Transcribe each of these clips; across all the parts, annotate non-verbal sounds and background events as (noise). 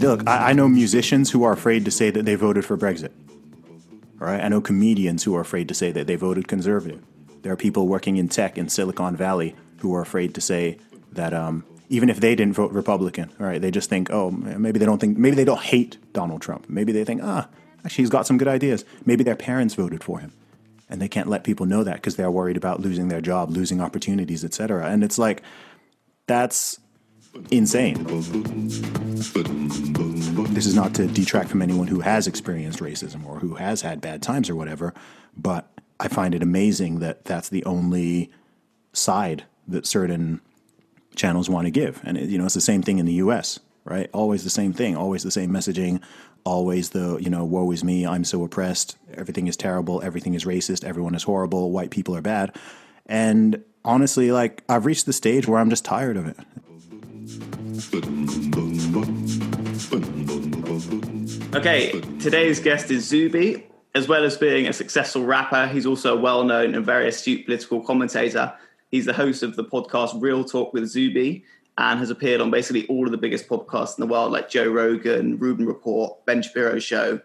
Look, I, I know musicians who are afraid to say that they voted for Brexit. All right, I know comedians who are afraid to say that they voted conservative. There are people working in tech in Silicon Valley who are afraid to say that um, even if they didn't vote Republican, all right, they just think, oh, maybe they don't think, maybe they don't hate Donald Trump. Maybe they think, ah, actually, he's got some good ideas. Maybe their parents voted for him, and they can't let people know that because they're worried about losing their job, losing opportunities, etc. And it's like, that's insane. This is not to detract from anyone who has experienced racism or who has had bad times or whatever, but I find it amazing that that's the only side that certain channels want to give. And you know, it's the same thing in the US, right? Always the same thing, always the same messaging, always the, you know, woe is me, I'm so oppressed, everything is terrible, everything is racist, everyone is horrible, white people are bad. And honestly, like I've reached the stage where I'm just tired of it. Okay, today's guest is Zuby. As well as being a successful rapper, he's also a well known and very astute political commentator. He's the host of the podcast Real Talk with Zuby and has appeared on basically all of the biggest podcasts in the world, like Joe Rogan, Rubin Report, Ben Shapiro Show,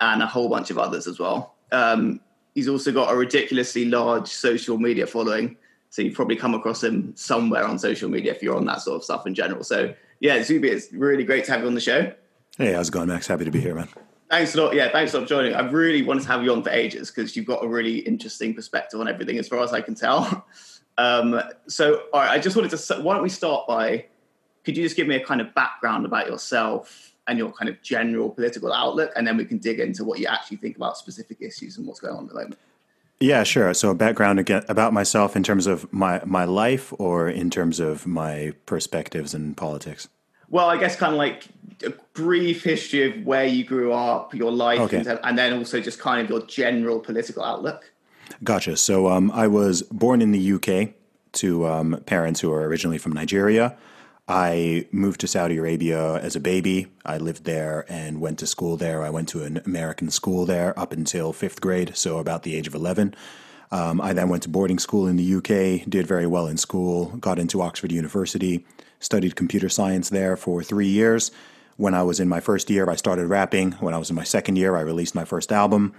and a whole bunch of others as well. Um, he's also got a ridiculously large social media following. So you've probably come across him somewhere on social media if you're on that sort of stuff in general. So yeah, Zuby, it's really great to have you on the show. Hey, how's it going, Max? Happy to be here, man. Thanks a lot. Yeah, thanks a lot for joining. I've really wanted to have you on for ages because you've got a really interesting perspective on everything, as far as I can tell. (laughs) Um, so, all right, I just wanted to. Why don't we start by? Could you just give me a kind of background about yourself and your kind of general political outlook, and then we can dig into what you actually think about specific issues and what's going on at the moment. Yeah, sure. So, a background again about myself in terms of my my life, or in terms of my perspectives in politics. Well, I guess kind of like a brief history of where you grew up, your life, Okay. and, and then also just kind of your general political outlook. Gotcha. So um, I was born in the UK to um, parents who are originally from Nigeria. I moved to Saudi Arabia as a baby. I lived there and went to school there. I went to an American school there up until fifth grade, so about the age of 11. Um, I then went to boarding school in the UK, did very well in school, got into Oxford University, studied computer science there for three years. When I was in my first year, I started rapping. When I was in my second year, I released my first album.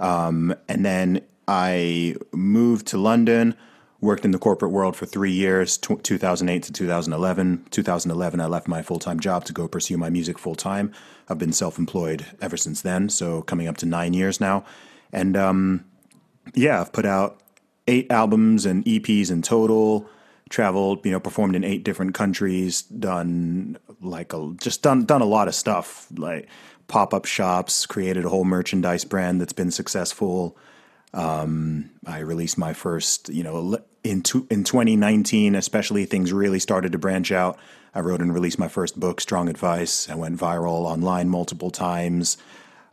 Um, and then I moved to London, worked in the corporate world for three years, tw 2008 to 2011. 2011, I left my full time job to go pursue my music full time. I've been self employed ever since then, so coming up to nine years now. And um, yeah, I've put out eight albums and EPs in total. Traveled, you know, performed in eight different countries. Done like a, just done done a lot of stuff, like pop up shops. Created a whole merchandise brand that's been successful. Um, I released my first, you know, in in 2019, especially things really started to branch out. I wrote and released my first book, Strong Advice. I went viral online multiple times.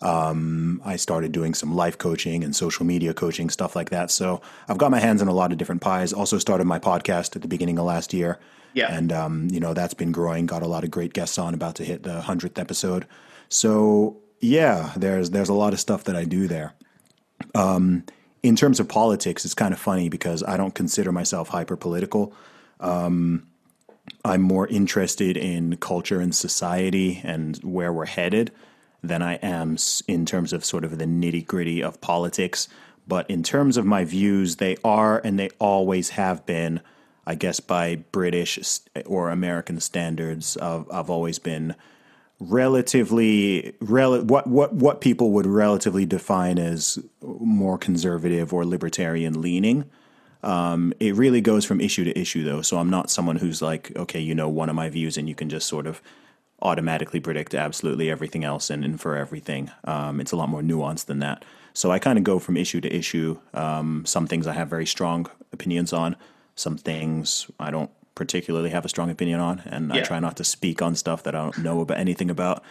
Um, I started doing some life coaching and social media coaching, stuff like that. So I've got my hands in a lot of different pies. Also started my podcast at the beginning of last year. Yeah. And, um, you know, that's been growing. Got a lot of great guests on, about to hit the 100th episode. So, yeah, there's, there's a lot of stuff that I do there. Um, in terms of politics, it's kind of funny because I don't consider myself hyper political. Um, I'm more interested in culture and society and where we're headed than I am in terms of sort of the nitty gritty of politics. But in terms of my views, they are and they always have been, I guess, by British or American standards. Of, I've always been relatively rel- what what what people would relatively define as more conservative or libertarian leaning. Um, it really goes from issue to issue, though. So I'm not someone who's like, okay, you know, one of my views, and you can just sort of automatically predict absolutely everything else and infer everything. Um, it's a lot more nuanced than that. So I kind of go from issue to issue. Um, some things I have very strong opinions on. Some things I don't particularly have a strong opinion on, and I try not to speak on stuff that I don't know about anything about.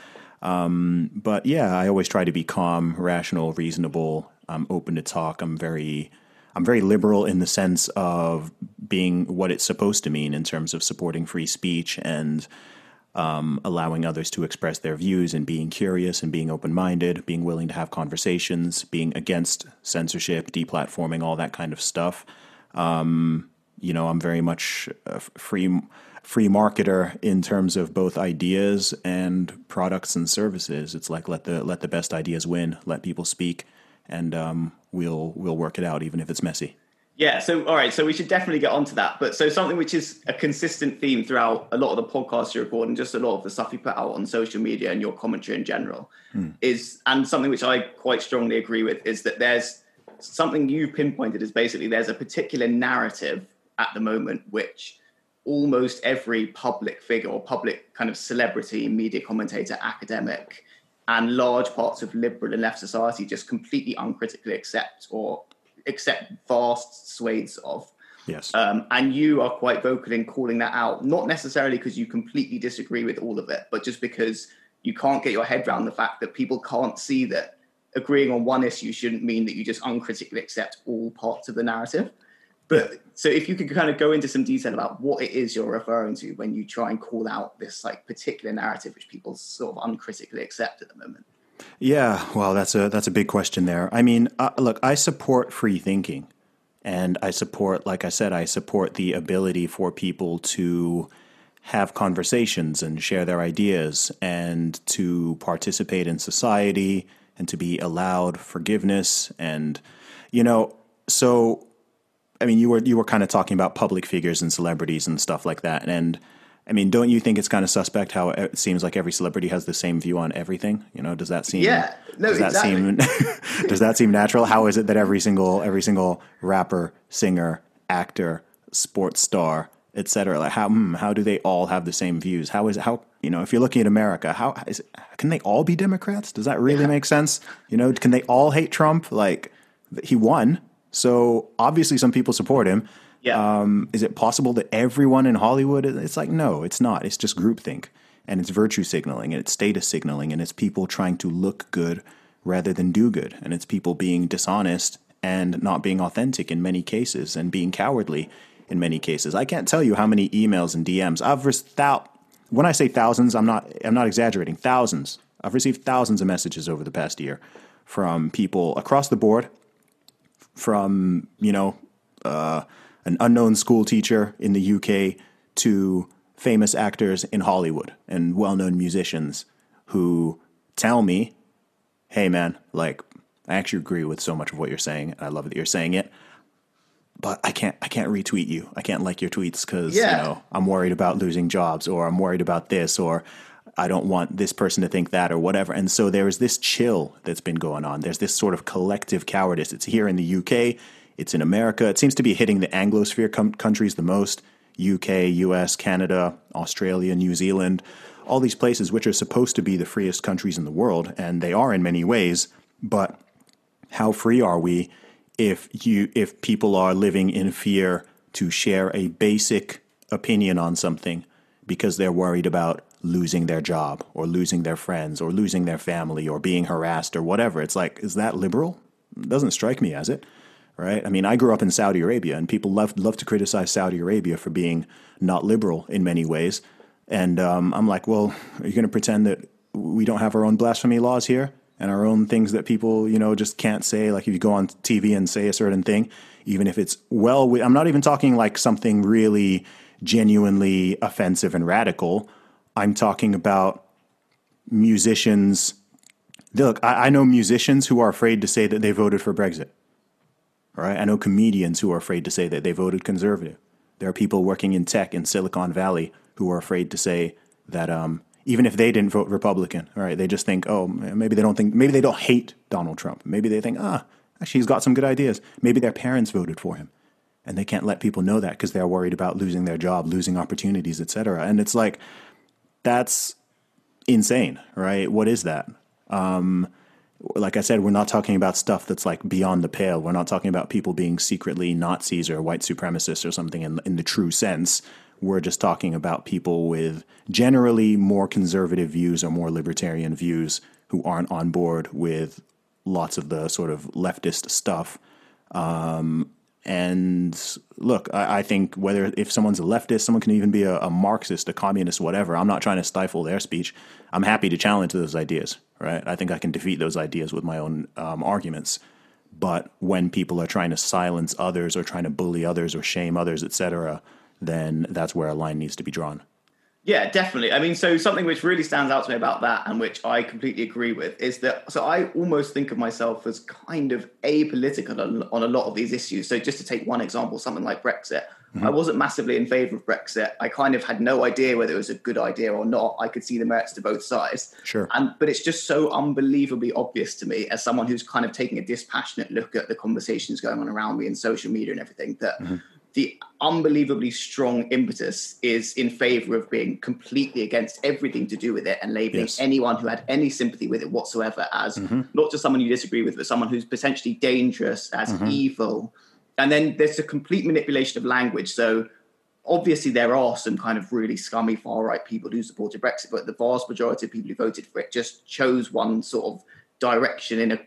Um, but yeah, I always try to be calm, rational, reasonable. I'm open to talk. I'm very, I'm very liberal in the sense of being what it's supposed to mean in terms of supporting free speech and um, allowing others to express their views and being curious and being open minded, being willing to have conversations, being against censorship, deplatforming, all that kind of stuff. Um, you know, I'm very much a free free marketer in terms of both ideas and products and services. It's like let the let the best ideas win, let people speak, and um, we'll we'll work it out, even if it's messy. Yeah. So, all right. So we should definitely get onto that. But so something which is a consistent theme throughout a lot of the podcasts you record and just a lot of the stuff you put out on social media and your commentary in general hmm. is, and something which I quite strongly agree with is that there's something you've pinpointed is basically there's a particular narrative at the moment which almost every public figure or public kind of celebrity, media commentator, academic, and large parts of liberal and left society just completely uncritically accept or accept vast swathes of. Yes. Um, and you are quite vocal in calling that out, not necessarily because you completely disagree with all of it, but just because you can't get your head around the fact that people can't see that agreeing on one issue shouldn't mean that you just uncritically accept all parts of the narrative. But so if you could kind of go into some detail about what it is you're referring to when you try and call out this like particular narrative which people sort of uncritically accept at the moment. Yeah, well, that's a that's a big question there. I mean, uh, look, I support free thinking, and I support, like I said, I support the ability for people to have conversations and share their ideas and to participate in society and to be allowed forgiveness and you know so i mean you were you were kind of talking about public figures and celebrities and stuff like that and I mean, don't you think it's kind of suspect how it seems like every celebrity has the same view on everything? You know, does that seem? Yeah, no, does that seem? (laughs) does that seem natural? How is it that every single every single rapper, singer, actor, sports star, etc. Like how hmm, how do they all have the same views? How is it, how you know if you're looking at America, how is it, can they all be Democrats? Does that really yeah. make sense? You know, can they all hate Trump? Like he won, so obviously some people support him yeah. Um, is it possible that everyone in Hollywood? It's like no, it's not. It's just groupthink, and it's virtue signaling, and it's status signaling, and it's people trying to look good rather than do good, and it's people being dishonest and not being authentic in many cases, and being cowardly in many cases. I can't tell you how many emails and DMs I've received. When I say thousands, I'm not. I'm not exaggerating. Thousands. I've received thousands of messages over the past year from people across the board, from you know. Uh, an unknown school teacher in the UK to famous actors in Hollywood and well known musicians who tell me, hey man, like I actually agree with so much of what you're saying. And I love that you're saying it. But I can't I can't retweet you. I can't like your tweets because yeah. you know I'm worried about losing jobs or I'm worried about this or I don't want this person to think that or whatever. And so there is this chill that's been going on. There's this sort of collective cowardice. It's here in the UK. It's in America. It seems to be hitting the Anglosphere com- countries the most UK, US, Canada, Australia, New Zealand, all these places which are supposed to be the freest countries in the world, and they are in many ways. But how free are we if you if people are living in fear to share a basic opinion on something because they're worried about losing their job or losing their friends or losing their family or being harassed or whatever. It's like, is that liberal? It doesn't strike me as it right? I mean, I grew up in Saudi Arabia, and people love love to criticize Saudi Arabia for being not liberal in many ways. And um, I'm like, well, are you going to pretend that we don't have our own blasphemy laws here and our own things that people, you know, just can't say? Like if you go on TV and say a certain thing, even if it's well, I'm not even talking like something really genuinely offensive and radical. I'm talking about musicians. Look, I, I know musicians who are afraid to say that they voted for Brexit. Right, I know comedians who are afraid to say that they voted conservative. There are people working in tech in Silicon Valley who are afraid to say that um, even if they didn't vote Republican, right, they just think, oh, maybe they don't think, maybe they don't hate Donald Trump. Maybe they think, ah, actually, he's got some good ideas. Maybe their parents voted for him, and they can't let people know that because they're worried about losing their job, losing opportunities, etc. And it's like that's insane, right? What is that? Um, like I said, we're not talking about stuff that's like beyond the pale. We're not talking about people being secretly Nazis or white supremacists or something in, in the true sense. We're just talking about people with generally more conservative views or more libertarian views who aren't on board with lots of the sort of leftist stuff. Um, And look, I, I, think whether if someone's a leftist, someone can even be a, a, Marxist, a communist, whatever. I'm not trying to stifle their speech. I'm happy to challenge those ideas, right? I think I can defeat those ideas with my own um, arguments. But when people are trying to silence others or trying to bully others or shame others, etc., then that's where a line needs to be drawn. Yeah, definitely. I mean, so something which really stands out to me about that and which I completely agree with is that, so I almost think of myself as kind of apolitical on, on a lot of these issues. So just to take one example, something like Brexit, mm-hmm. I wasn't massively in favor of Brexit. I kind of had no idea whether it was a good idea or not. I could see the merits to both sides. Sure. And, but it's just so unbelievably obvious to me as someone who's kind of taking a dispassionate look at the conversations going on around me in social media and everything that mm-hmm the unbelievably strong impetus is in favor of being completely against everything to do with it and labeling yes. anyone who had any sympathy with it whatsoever as mm-hmm. not just someone you disagree with, but someone who's potentially dangerous, as mm-hmm. evil. And then there's a complete manipulation of language. So obviously there are some kind of really scummy far right people who supported Brexit, but the vast majority of people who voted for it just chose one sort of direction in a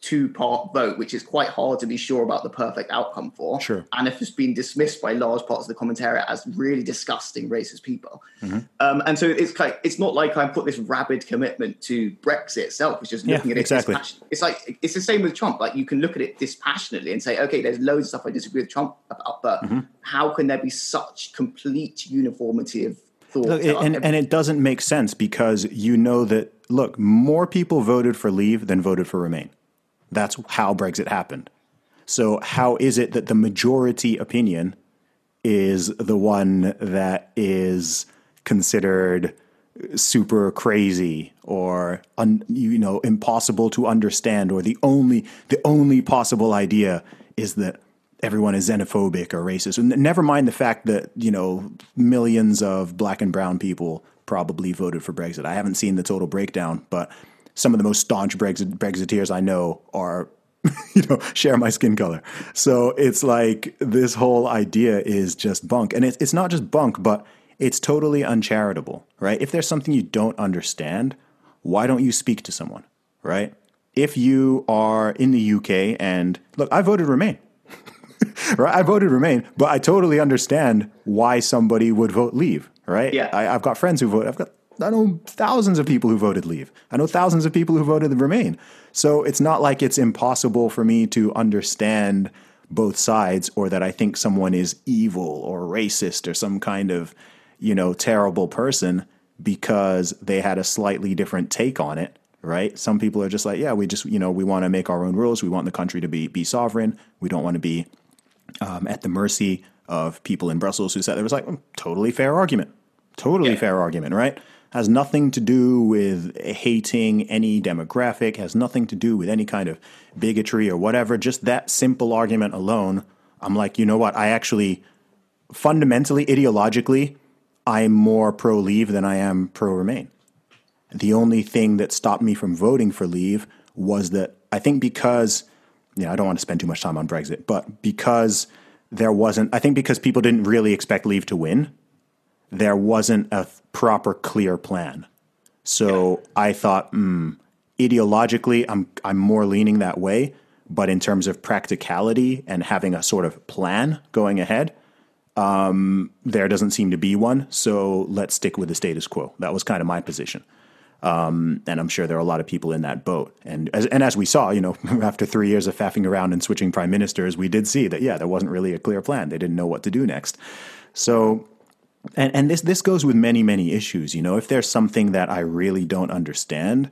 two part vote, which is quite hard to be sure about the perfect outcome for. Sure. And if it's been dismissed by large parts of the commentariat as really disgusting racist people. Mm-hmm. Um, and so it's like it's not like I put this rabid commitment to Brexit itself, it's just looking yeah, at it exactly. It's like it's the same with Trump. Like you can look at it dispassionately and say, okay, there's loads of stuff I disagree with Trump about, but mm-hmm. how can there be such complete uniformity of thought? Look, and, and it doesn't make sense because you know that look, more people voted for leave than voted for remain. That's how Brexit happened. So, how is it that the majority opinion is the one that is considered super crazy or un, you know impossible to understand or the only the only possible idea is that everyone is xenophobic or racist and never mind the fact that you know millions of black and brown people probably voted for Brexit. I haven't seen the total breakdown, but some of the most staunch Brexit, Brexiteers I know are, (laughs) you know, share my skin color. So it's like this whole idea is just bunk. And it's, it's not just bunk, but it's totally uncharitable, right? If there's something you don't understand, why don't you speak to someone, right? If you are in the UK and look, I voted Remain. (laughs) right? I voted Remain, but I totally understand why somebody would vote Leave. Right? Yeah. I, have got friends who vote. I've got I know thousands of people who voted leave. I know thousands of people who voted remain. So it's not like it's impossible for me to understand both sides or that I think someone is evil or racist or some kind of, you know, terrible person because they had a slightly different take on it, right? Some people are just like, yeah, we just, you know, we want to make our own rules. We want the country to be be sovereign. We don't want to be um, at the mercy of people in Brussels who said there was like mm, totally fair argument, totally yeah. fair argument, right? Has nothing to do with hating any demographic, has nothing to do with any kind of bigotry or whatever. Just that simple argument alone, I'm like, you know what? I actually, fundamentally, ideologically, I'm more pro leave than I am pro remain. The only thing that stopped me from voting for leave was that I think because, you know, I don't want to spend too much time on Brexit, but because there wasn't, I think because people didn't really expect leave to win there wasn't a proper clear plan. So yeah. I thought, hmm, ideologically, I'm I'm more leaning that way, but in terms of practicality and having a sort of plan going ahead, um, there doesn't seem to be one. So let's stick with the status quo. That was kind of my position. Um, and I'm sure there are a lot of people in that boat. And as, and as we saw, you know, (laughs) after three years of faffing around and switching prime ministers, we did see that, yeah, there wasn't really a clear plan. They didn't know what to do next. So and and this this goes with many many issues you know. If there's something that i really don't understand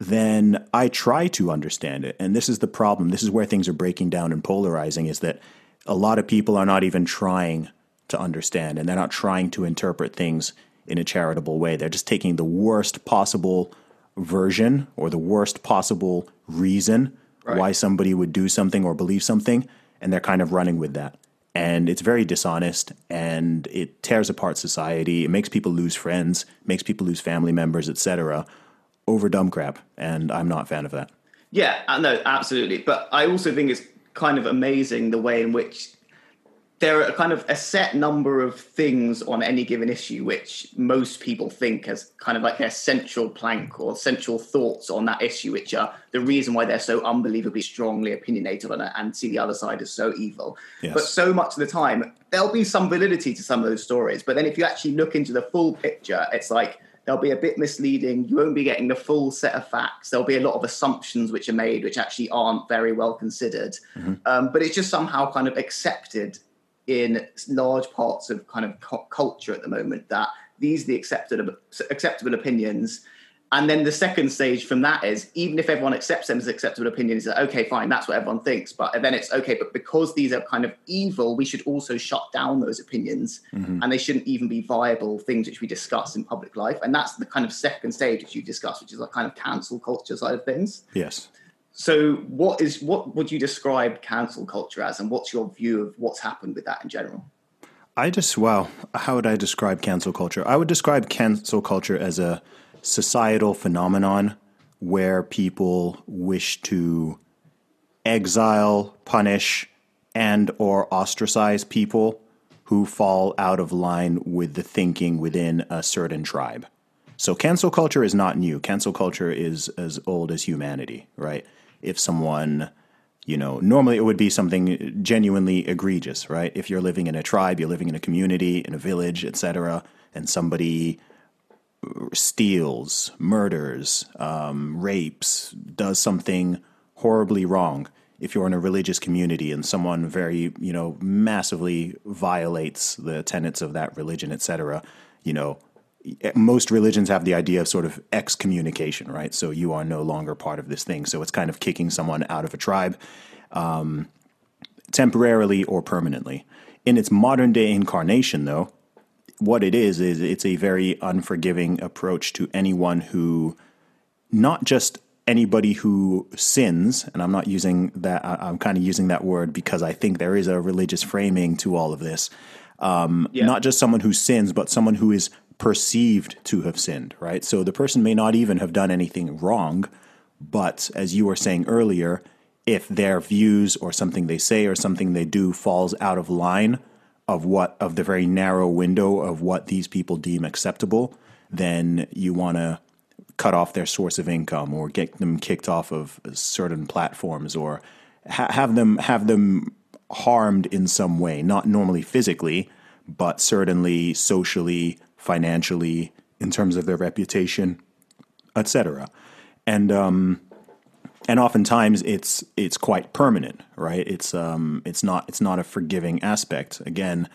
then i try to understand it. And this is the problem. This is where things are breaking down and polarizing is that a lot of people are not even trying to understand and they're not trying to interpret things in a charitable way. They're just taking the worst possible version or the worst possible reason right. why somebody would do something or believe something and they're kind of running with that and it's very dishonest and it tears apart society. It makes people lose friends, makes people lose family members, etc. over dumb crap, and I'm not a fan of that. Yeah, uh, no, absolutely. But I also think it's kind of amazing the way in which there are kind of a set number of things on any given issue which most people think as kind of like their central plank or central thoughts on that issue, which are the reason why they're so unbelievably strongly opinionated on it and see the other side as so evil. Yes. But so much of the time, there'll be some validity to some of those stories. But then if you actually look into the full picture, it's like they'll be a bit misleading. You won't be getting the full set of facts. There'll be a lot of assumptions which are made which actually aren't very well considered. Mm-hmm. Um, but it's just somehow kind of accepted in large parts of kind of culture at the moment that these are the acceptable acceptable opinions and then the second stage from that is even if everyone accepts them as acceptable opinions, that okay, fine, that's what everyone thinks. But then it's okay, but because these are kind of evil, we should also shut down those opinions, mm-hmm. and they shouldn't even be viable things which we discuss in public life. And that's the kind of second stage which you discuss, which is a kind of cancel culture side of things. Yes. So, what is what would you describe cancel culture as, and what's your view of what's happened with that in general? I just well, how would I describe cancel culture? I would describe cancel culture as a societal phenomenon where people wish to exile, punish, and or ostracize people who fall out of line with the thinking within a certain tribe. So cancel culture is not new. Cancel culture is as old as humanity, right? If someone you know normally it would be something genuinely egregious right? If you're living in a tribe you're living in a community in a village etc and somebody steals murders um, rapes does something horribly wrong. If you're in a religious community and someone very you know massively violates the tenets of that religion etc you know most religions have the idea of sort of excommunication, right? So you are no longer part of this thing. So it's kind of kicking someone out of a tribe um, temporarily or permanently. In its modern day incarnation, though, what it is, is it's a very unforgiving approach to anyone who, not just anybody who sins, and I'm not using that, I'm kind of using that word because I think there is a religious framing to all of this. Um, yeah. Not just someone who sins, but someone who is perceived to have sinned, right? So the person may not even have done anything wrong, but as you were saying earlier, if their views or something they say or something they do falls out of line of what of the very narrow window of what these people deem acceptable, then you want to cut off their source of income or get them kicked off of certain platforms or ha- have them have them harmed in some way, not normally physically, but certainly socially, financially, in terms of their reputation, etc. And um, and oftentimes it's it's quite permanent, right? It's um, it's not it's not a forgiving aspect. Again,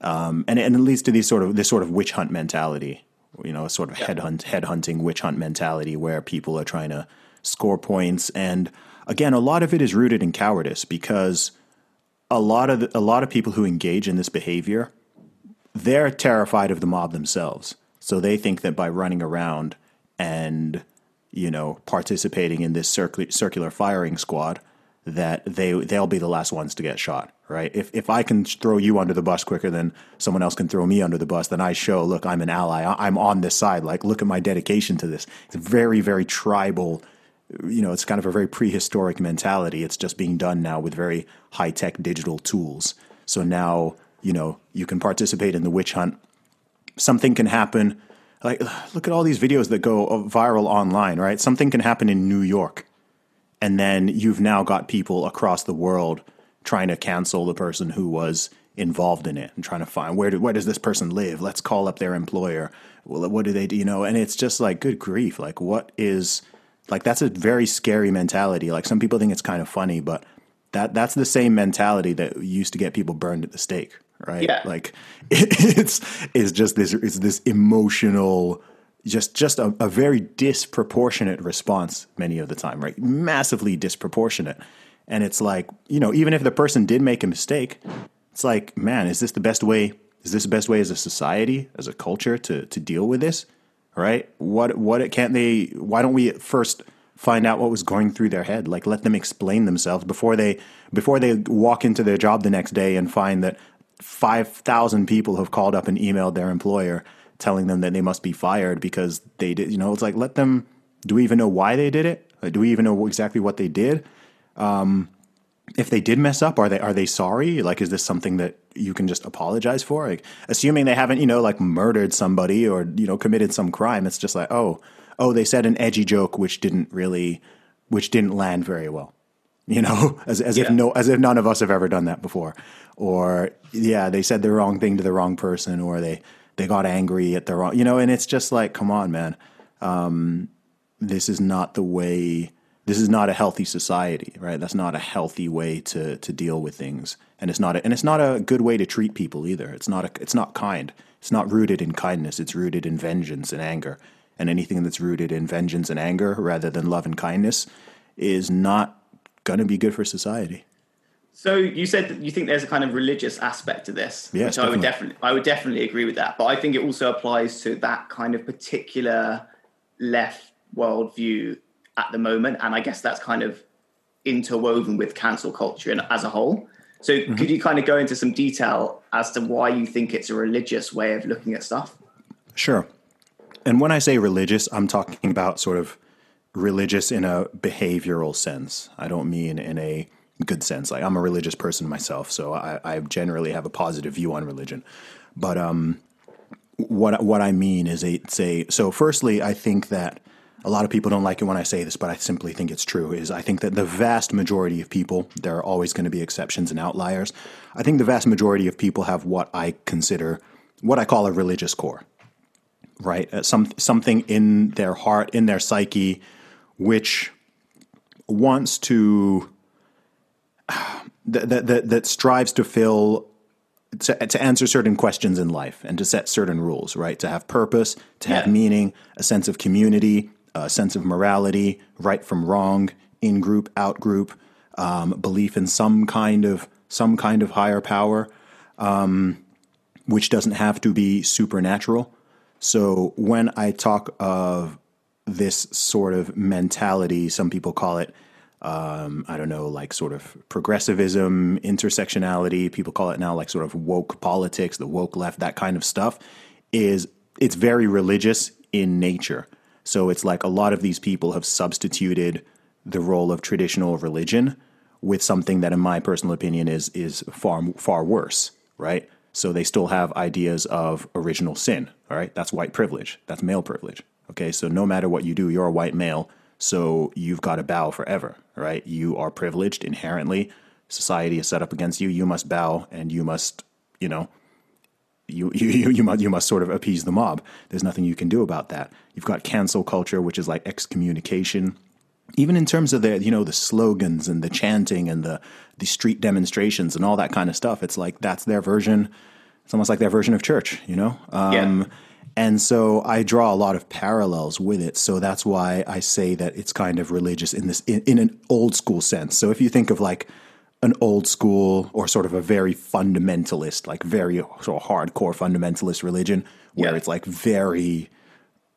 um, and and it leads to these sort of this sort of witch hunt mentality, you know, a sort of yeah. headhunt headhunting witch hunt mentality where people are trying to score points. And again, a lot of it is rooted in cowardice because a lot of the, a lot of people who engage in this behavior they're terrified of the mob themselves. So they think that by running around and you know participating in this circular, circular firing squad, that they they'll be the last ones to get shot. Right? If if I can throw you under the bus quicker than someone else can throw me under the bus, then I show look I'm an ally. I'm on this side. Like look at my dedication to this. It's very very tribal. You know, it's kind of a very prehistoric mentality. It's just being done now with very high tech digital tools. So now you know, you can participate in the witch hunt. Something can happen. Like, look at all these videos that go viral online, right? Something can happen in New York. And then you've now got people across the world trying to cancel the person who was involved in it and trying to find where, do, where does this person live? Let's call up their employer. Well, what do they do? You know, and it's just like, good grief. Like, what is, like, that's a very scary mentality. Like, some people think it's kind of funny, but that that's the same mentality that used to get people burned at the stake right? Yeah. Like it, (laughs) it's it's just this it's this emotional just just a, a, very disproportionate response many of the time, right? Massively disproportionate. And it's like, you know, even if the person did make a mistake, it's like, man, is this the best way? Is this the best way as a society, as a culture to to deal with this? Right? What what can't they why don't we first find out what was going through their head? Like let them explain themselves before they before they walk into their job the next day and find that 5,000 people have called up and emailed their employer telling them that they must be fired because they did, you know, it's like, let them, do we even know why they did it? do we even know exactly what they did? Um, if they did mess up, are they are they sorry? Like, is this something that you can just apologize for? Like, assuming they haven't, you know, like murdered somebody or you know committed some crime, it's just like, oh, oh, they said an edgy joke which didn't really, which didn't land very well. You know, (laughs) as as yeah. if no, as if none of us have ever done that before, or yeah, they said the wrong thing to the wrong person, or they they got angry at the wrong, you know, and it's just like, come on, man, um, this is not the way this is not a healthy society, right? That's not a healthy way to to deal with things, and it's not a, and it's not a good way to treat people either. It's not a, it's not kind. It's not rooted in kindness. It's rooted in vengeance and anger, and anything that's rooted in vengeance and anger rather than love and kindness is not going to be good for society. So you said that you think there's a kind of religious aspect to this, yes, which I would definitely I would definitely agree with that. But I think it also applies to that kind of particular left worldview at the moment, and I guess that's kind of interwoven with cancel culture and as a whole. So, mm-hmm. could you kind of go into some detail as to why you think it's a religious way of looking at stuff? Sure. And when I say religious, I'm talking about sort of religious in a behavioral sense. I don't mean in a good sense. Like I'm a religious person myself, so I, I generally have a positive view on religion. But um, what what I mean is a say. So, firstly, I think that a lot of people don't like it when I say this, but I simply think it's true. Is I think that the vast majority of people, there are always going to be exceptions and outliers. I think the vast majority of people have what I consider, what I call a religious core, right? Uh, some something in their heart, in their psyche, which wants to (sighs) that that, that strives to fill to, to answer certain questions in life and to set certain rules, right? To have purpose, to have meaning, a sense of community, a sense of morality, right from wrong, in group, out group, um, belief in some kind of some kind of higher power, um, which doesn't have to be supernatural. So when I talk of this sort of mentality, some people call it, um, I don't know, like sort of progressivism, intersectionality. People call it now like sort of woke politics, the woke left, that kind of stuff. Is it's very religious in nature. So it's like a lot of these people have substituted the role of traditional religion with something that, in my personal opinion, is is far far worse, right? So they still have ideas of original sin, all right? That's white privilege. That's male privilege. Okay, so no matter what you do, you're a white male, so you've got to bow forever, right? You are privileged inherently. Society is set up against you. You must bow and you must, you know, (laughs) you, you, you, must, you must sort of appease the mob. There's nothing you can do about that. You've got cancel culture, which is like excommunication. Even in terms of the, you know, the slogans and the chanting and the, the street demonstrations and all that kind of stuff, it's like that's their version. It's almost like their version of church, you know? Um, yeah. And so I draw a lot of parallels with it. So that's why I say that it's kind of religious in this, in, in an old school sense. So if you think of like, an old school or sort of a very fundamentalist, like very sort of hardcore fundamentalist religion, where yeah. it's like very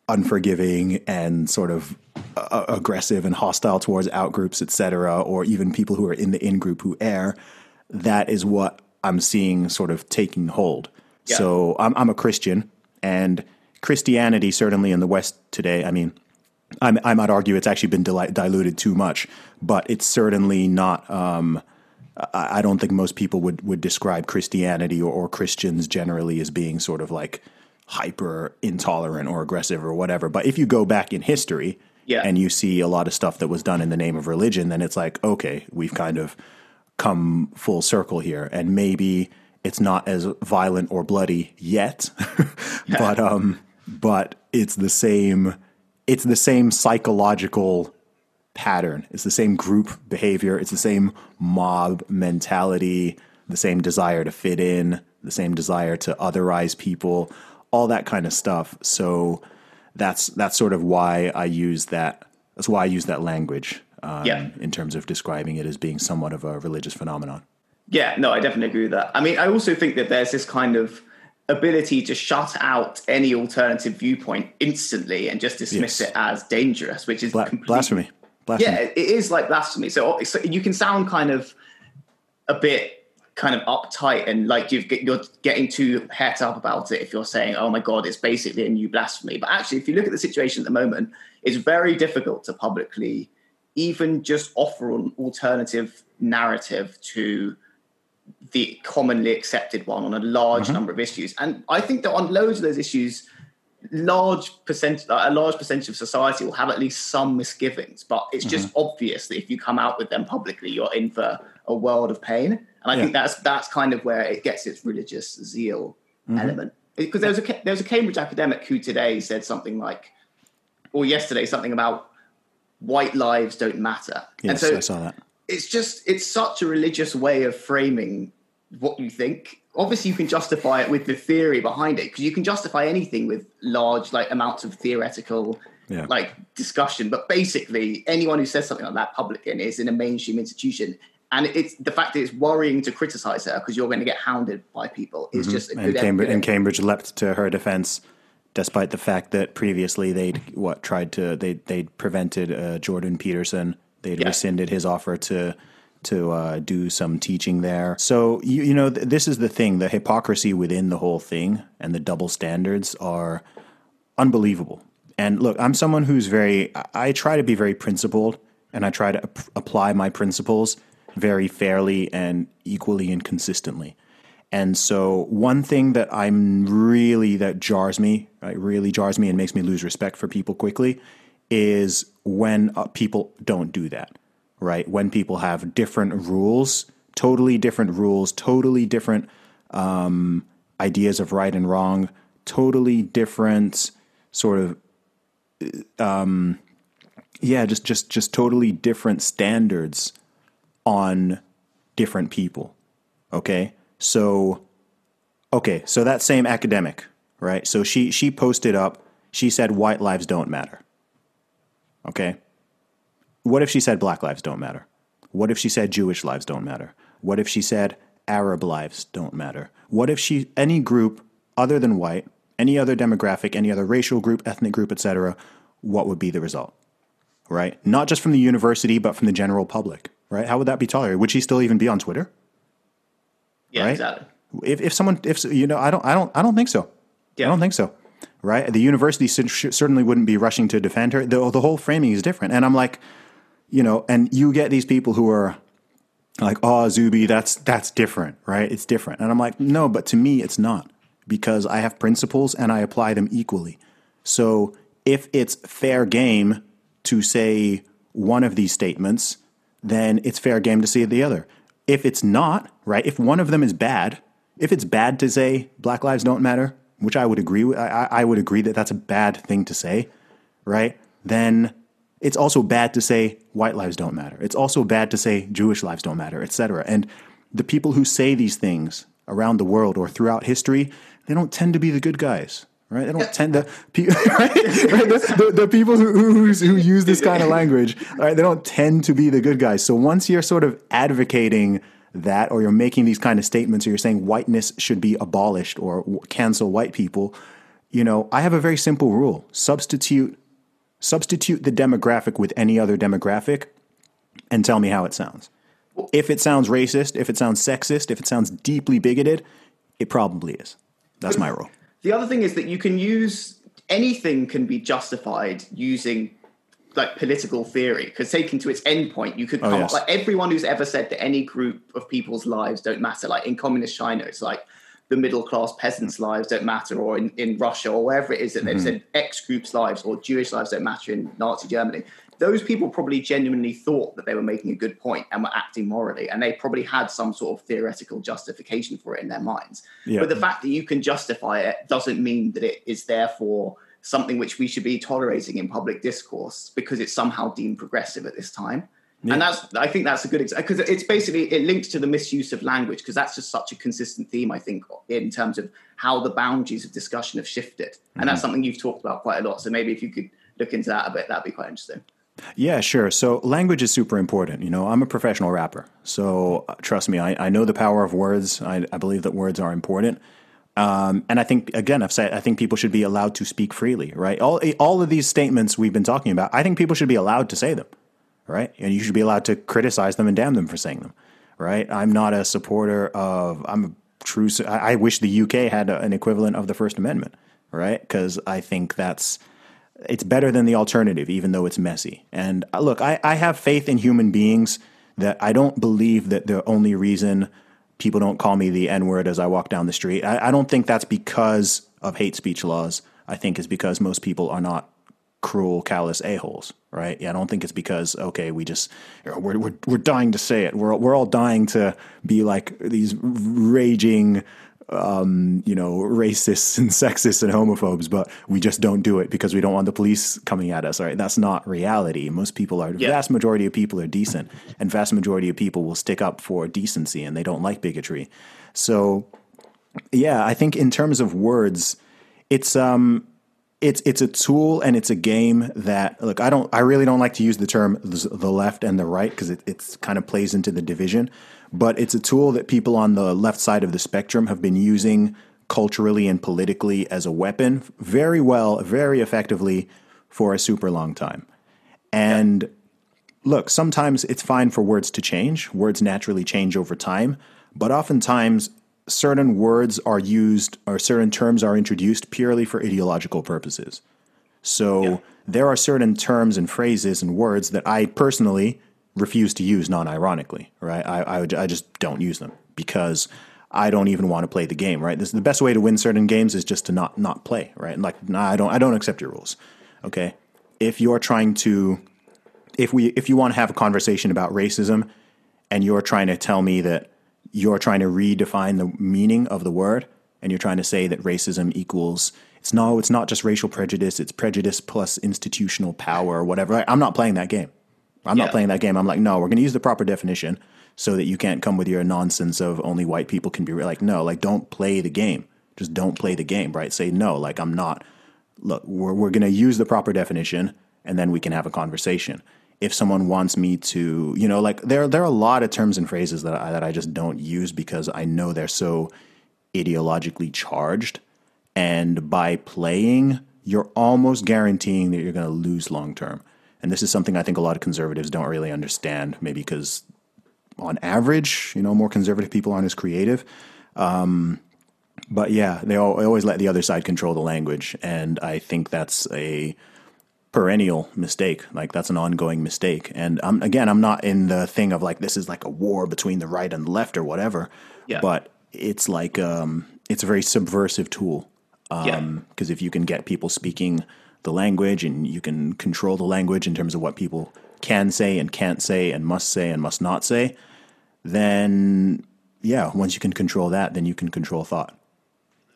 unforgiving and sort of uh, aggressive and hostile towards outgroups, etc., or even people who are in the in group who err. That is what I'm seeing sort of taking hold. Yeah. So I'm, I'm a Christian, and Christianity certainly in the West today. I mean, I'm, i might argue it's actually been diluted too much, but it's certainly not. Um, I don't think most people would, would describe Christianity or, or, Christians generally as being sort of like hyper intolerant or aggressive or whatever. But if you go back in history yeah. and you see a lot of stuff that was done in the name of religion, then it's like, okay, we've kind of come full circle here. And maybe it's not as violent or bloody yet, (laughs) but um, but it's the same. It's the same psychological pattern. It's the same group behavior. It's the same mob mentality, the same desire to fit in, the same desire to otherize people, all that kind of stuff. So that's that's sort of why I use that. That's why I use that language um, yeah. in terms of describing it as being somewhat of a religious phenomenon. Yeah, no, I definitely agree with that. I mean, I also think that there's this kind of ability to shut out any alternative viewpoint instantly and just dismiss yes. it as dangerous, which is Bla- blasphemy. Blasphemy. Yeah, it is like blasphemy. So, so you can sound kind of a bit kind of uptight and like you are getting too het up about it if you're saying, "Oh my god, it's basically a new blasphemy." But actually, if you look at the situation at the moment, it's very difficult to publicly even just offer an alternative narrative to the commonly accepted one on a large mm-hmm. number of issues. And I think that on loads of those issues, large percent a large percentage of society will have at least some misgivings but it's just mm-hmm. obvious that if you come out with them publicly you're in for a world of pain and i yeah. think that's that's kind of where it gets its religious zeal mm-hmm. element because there was a there was a cambridge academic who today said something like or yesterday something about white lives don't matter yes, and so i saw that it's just it's such a religious way of framing what you think obviously you can justify it with the theory behind it because you can justify anything with large like amounts of theoretical yeah. like discussion but basically anyone who says something like that publicly is in a mainstream institution and it's the fact that it's worrying to criticize her because you're going to get hounded by people is mm-hmm. just and Cambridge, and Cambridge leapt to her defense despite the fact that previously they'd what tried to they they'd prevented uh, Jordan Peterson they'd yeah. rescinded his offer to to uh, do some teaching there. So you, you know th- this is the thing: the hypocrisy within the whole thing and the double standards are unbelievable. And look, I'm someone who's very I try to be very principled, and I try to ap- apply my principles very fairly and equally and consistently. And so one thing that I'm really that jars me, right, really jars me and makes me lose respect for people quickly is when uh, people don't do that right? When people have different rules, totally different rules, totally different um, ideas of right and wrong, totally different sort of, um, yeah, just just just totally different standards on different people. Okay, so okay, so that same academic, right? So she she posted up. She said white lives don't matter. Okay, what if she said black lives don't matter? What if she said Jewish lives don't matter? What if she said Arab lives don't matter? What if she any group other than white, any other demographic, any other racial group, ethnic group, etc., what would be the result? Right? Not just from the university, but from the general public. Right? How would that be tolerated? Would she still even be on Twitter? Yeah, right? exactly. If if someone if you know, I don't I don't I don't think so. Yeah. I don't think so. Right? The university certainly wouldn't be rushing to defend her. The, the whole framing is different, and I'm like you know, and you get these people who are like, "Oh, Zuby, that's that's different, right? It's different." And I'm like, "No, but to me it's not because I have principles and I apply them equally." So, if it's fair game to say one of these statements, then it's fair game to say the other. If it's not, right? If one of them is bad, if it's bad to say Black Lives don't matter, which I would agree with, I, I would agree that that's a bad thing to say, right? Then it's also bad to say white lives don't matter. It's also bad to say Jewish lives don't matter, etc. And the people who say these things around the world or throughout history, they don't tend to be the good guys. Right? They don't tend to, (laughs) right? the, the, the, people who, who, who use this kind of language, right? They don't tend to be the good guys. So once you're sort of advocating that, or you're making these kind of statements, or you're saying whiteness should be abolished or cancel white people, you know, I have a very simple rule: substitute Substitute the demographic with any other demographic and tell me how it sounds. If it sounds racist, if it sounds sexist, if it sounds deeply bigoted, it probably is. That's my rule. The other thing is that you can use anything can be justified using like political theory because taken to its endpoint you could oh, come oh, yes. up like everyone who's ever said that any group of people's lives don't matter like in communist china it's like the middle class peasants' lives don't matter, or in, in Russia, or wherever it is that they've mm-hmm. said X group's lives or Jewish lives don't matter in Nazi Germany. Those people probably genuinely thought that they were making a good point and were acting morally, and they probably had some sort of theoretical justification for it in their minds. Yeah. But the fact that you can justify it doesn't mean that it is therefore something which we should be tolerating in public discourse because it's somehow deemed progressive at this time. Yeah. And that's, I think that's a good example because it's basically, it links to the misuse of language because that's just such a consistent theme, I think, in terms of how the boundaries of discussion have shifted. Mm-hmm. And that's mm-hmm. something you've talked about quite a lot. So maybe if you could look into that a bit, that'd be quite interesting. Yeah, sure. So language is super important. You know, I'm a professional rapper. So uh, trust me, I, I know the power of words. I, I believe that words are important. Um, and I think, again, I've said, I think people should be allowed to speak freely, right? All, all of these statements we've been talking about, I think people should be allowed to say them right? And you should be allowed to criticize them and damn them for saying them, right? I'm not a supporter of. I'm a true. I wish the UK had an equivalent of the First Amendment, right? Because I think that's it's better than the alternative, even though it's messy. And uh, look, I, I have faith in human beings that I don't believe that the only reason people don't call me the N word as I walk down the street, I, I don't think that's because of hate speech laws. I think it's because most people are not cruel, callous a-holes, right? Yeah, I don't think it's because, okay, we just, we're, we're, we're dying to say it. We're, we're all dying to be like these raging, um, you know, racists and (laughs) sexists and homophobes, but we just don't do it because we don't want the police coming at us. Right? That's not reality. Most people are, yeah. vast majority of people are decent, and vast majority of people will stick up for decency, and they don't like bigotry. So, yeah, I think in terms of words, it's um, it's it's a tool and it's a game that look. I don't. I really don't like to use the term the left and the right because it it's kind of plays into the division but it's a tool that people on the left side of the spectrum have been using culturally and politically as a weapon very well, very effectively for a super long time. And yeah. look, sometimes it's fine for words to change. Words naturally change over time, but oftentimes certain words are used or certain terms are introduced purely for ideological purposes. So yeah. there are certain terms and phrases and words that I personally refuse to use non-ironically, right? I, I, I just don't use them because I don't even want to play the game, right? This the best way to win certain games is just to not not play, right? like, nah, I don't I don't accept your rules. Okay, if you're trying to, if we if you want to have a conversation about racism, and you're trying to tell me that you're trying to redefine the meaning of the word, and you're trying to say that racism equals it's no, it's not just racial prejudice, it's prejudice plus institutional power or whatever. I'm not playing that game. I'm yeah. not playing that game. I'm like, no, we're going to use the proper definition so that you can't come with your nonsense of only white people can be like, no, like don't play the game. Just don't play the game, right? Say no, like I'm not. Look, we're we're going to use the proper definition, and then we can have a conversation. If someone wants me to, you know, like there there are a lot of terms and phrases that I, that I just don't use because I know they're so ideologically charged, and by playing, you're almost guaranteeing that you're going to lose long term. And this is something I think a lot of conservatives don't really understand, maybe because on average, you know, more conservative people aren't as creative. Um, but yeah, they, all, they always let the other side control the language. And I think that's a perennial mistake. Like that's an ongoing mistake. And um, again, I'm not in the thing of like this is like a war between the right and the left or whatever. Yeah. But it's like um, it's a very subversive tool. Um, yeah. Because if you can get people speaking the language and you can control the language in terms of what people can say and can't say and must say and must not say, then yeah, once you can control that, then you can control thought.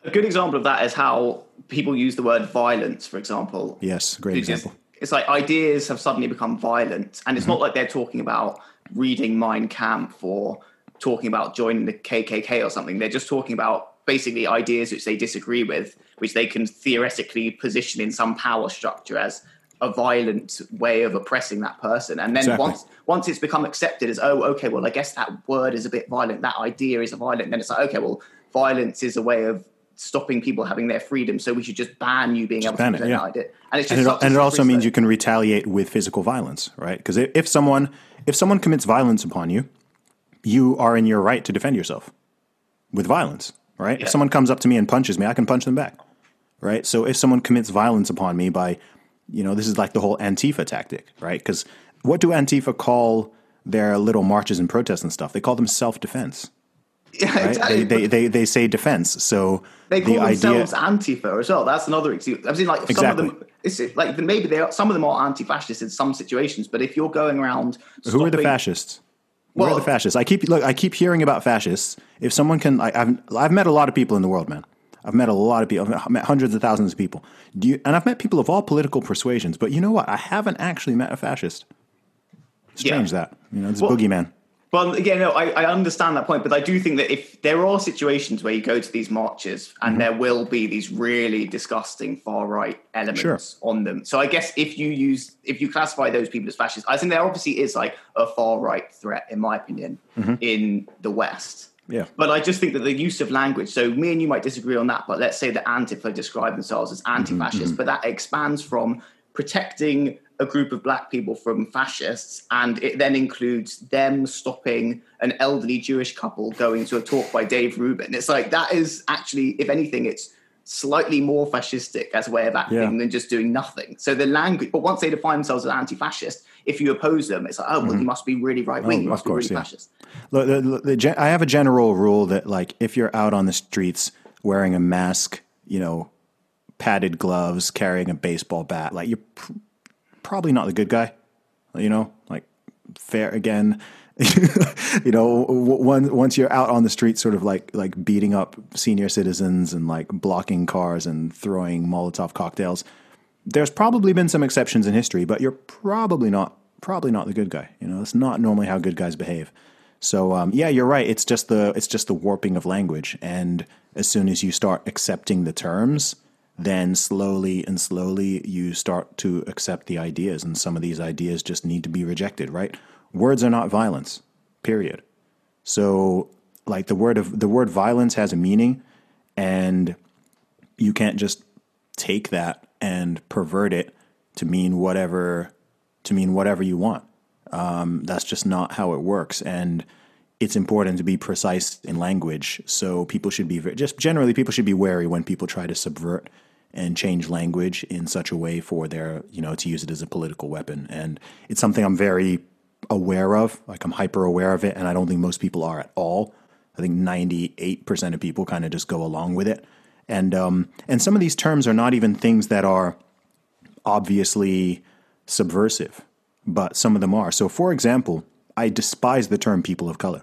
A good example of that is how people use the word violence, for example. Yes, great it's example. Just, it's like ideas have suddenly become violent, and it's mm-hmm. not like they're talking about reading Mein Kampf or talking about joining the KKK or something. They're just talking about basically ideas which they disagree with, which they can theoretically position in some power structure as a violent way of oppressing that person. And then exactly. once once it's become accepted as, oh, okay, well, I guess that word is a bit violent, that idea is a violent, then it's like, okay, well, violence is a way of stopping people having their freedom, so we should just ban you being just able to present it, yeah. idea. And, it's just and it, and it also means you can retaliate with physical violence, right? Because if someone if someone commits violence upon you, you are in your right to defend yourself with violence right? Yeah. If someone comes up to me and punches me, I can punch them back, right? So if someone commits violence upon me by, you know, this is like the whole Antifa tactic, right? Because what do Antifa call their little marches and protests and stuff? They call them self defense. (laughs) Yeah, right? exactly. They, they, they, they, say defense. So they call the themselves idea, Antifa as well. That's another excuse. I've seen like some exactly. of them. It's like maybe they are, some of them are anti-fascist in some situations, but if you're going around, who are the fascists? Where well, are the fascists? I keep look. I keep hearing about fascists. If someone can, I, have I've met a lot of people in the world, man. I've met a lot of people. I've met hundreds of thousands of people. Do you, and I've met people of all political persuasions. But you know what? I haven't actually met a fascist. Strange yeah. that you know, it's well, boogeyman. Well, again, no, I, I, understand that point, but I do think that if there are situations where you go to these marches and mm-hmm. there will be these really disgusting far right elements sure. on them. So I guess if you use, if you classify those people as fascists, I think there obviously is like a far right threat, in my opinion, mm-hmm. in the West. Yeah. But I just think that the use of language, so me and you might disagree on that, but let's say that Antifa describe themselves as anti fascist, mm-hmm. but that expands from protecting a group of black people from fascists, and it then includes them stopping an elderly Jewish couple going to a talk by Dave Rubin. It's like that is actually, if anything, it's slightly more fascistic as a way of acting Yeah. than just doing nothing. So the language, but once they define themselves as anti-fascist, if you oppose them, it's like, oh, well, you mm-hmm. must be really right oh, wing. Oh, you of must be course, really yeah. fascist. Look, the, the, the, I have a general rule that, like, if you're out on the streets wearing a mask, you know, padded gloves, carrying a baseball bat, like, you're probably not the good guy. You know, like, fair again. (laughs) you know, once you're out on the street, sort of like like beating up senior citizens and like blocking cars and throwing Molotov cocktails, there's probably been some exceptions in history, but you're probably not probably not the good guy. You know, that's not normally how good guys behave. So um, yeah, you're right. It's just the it's just the warping of language, and as soon as you start accepting the terms, then slowly and slowly you start to accept the ideas, and some of these ideas just need to be rejected. Right? Words are not violence. Period. So like the word of the word violence has a meaning, and you can't just take that and pervert it to mean whatever to mean whatever you want. Um, that's just not how it works, and it's important to be precise in language. So people should be just generally people should be wary when people try to subvert and change language in such a way for their you know to use it as a political weapon. And it's something I'm very aware of. Like I'm hyper aware of it, and I don't think most people are at all. I think 98% of people kind of just go along with it. And um, and some of these terms are not even things that are obviously subversive, but some of them are. So, for example, I despise the term people of color.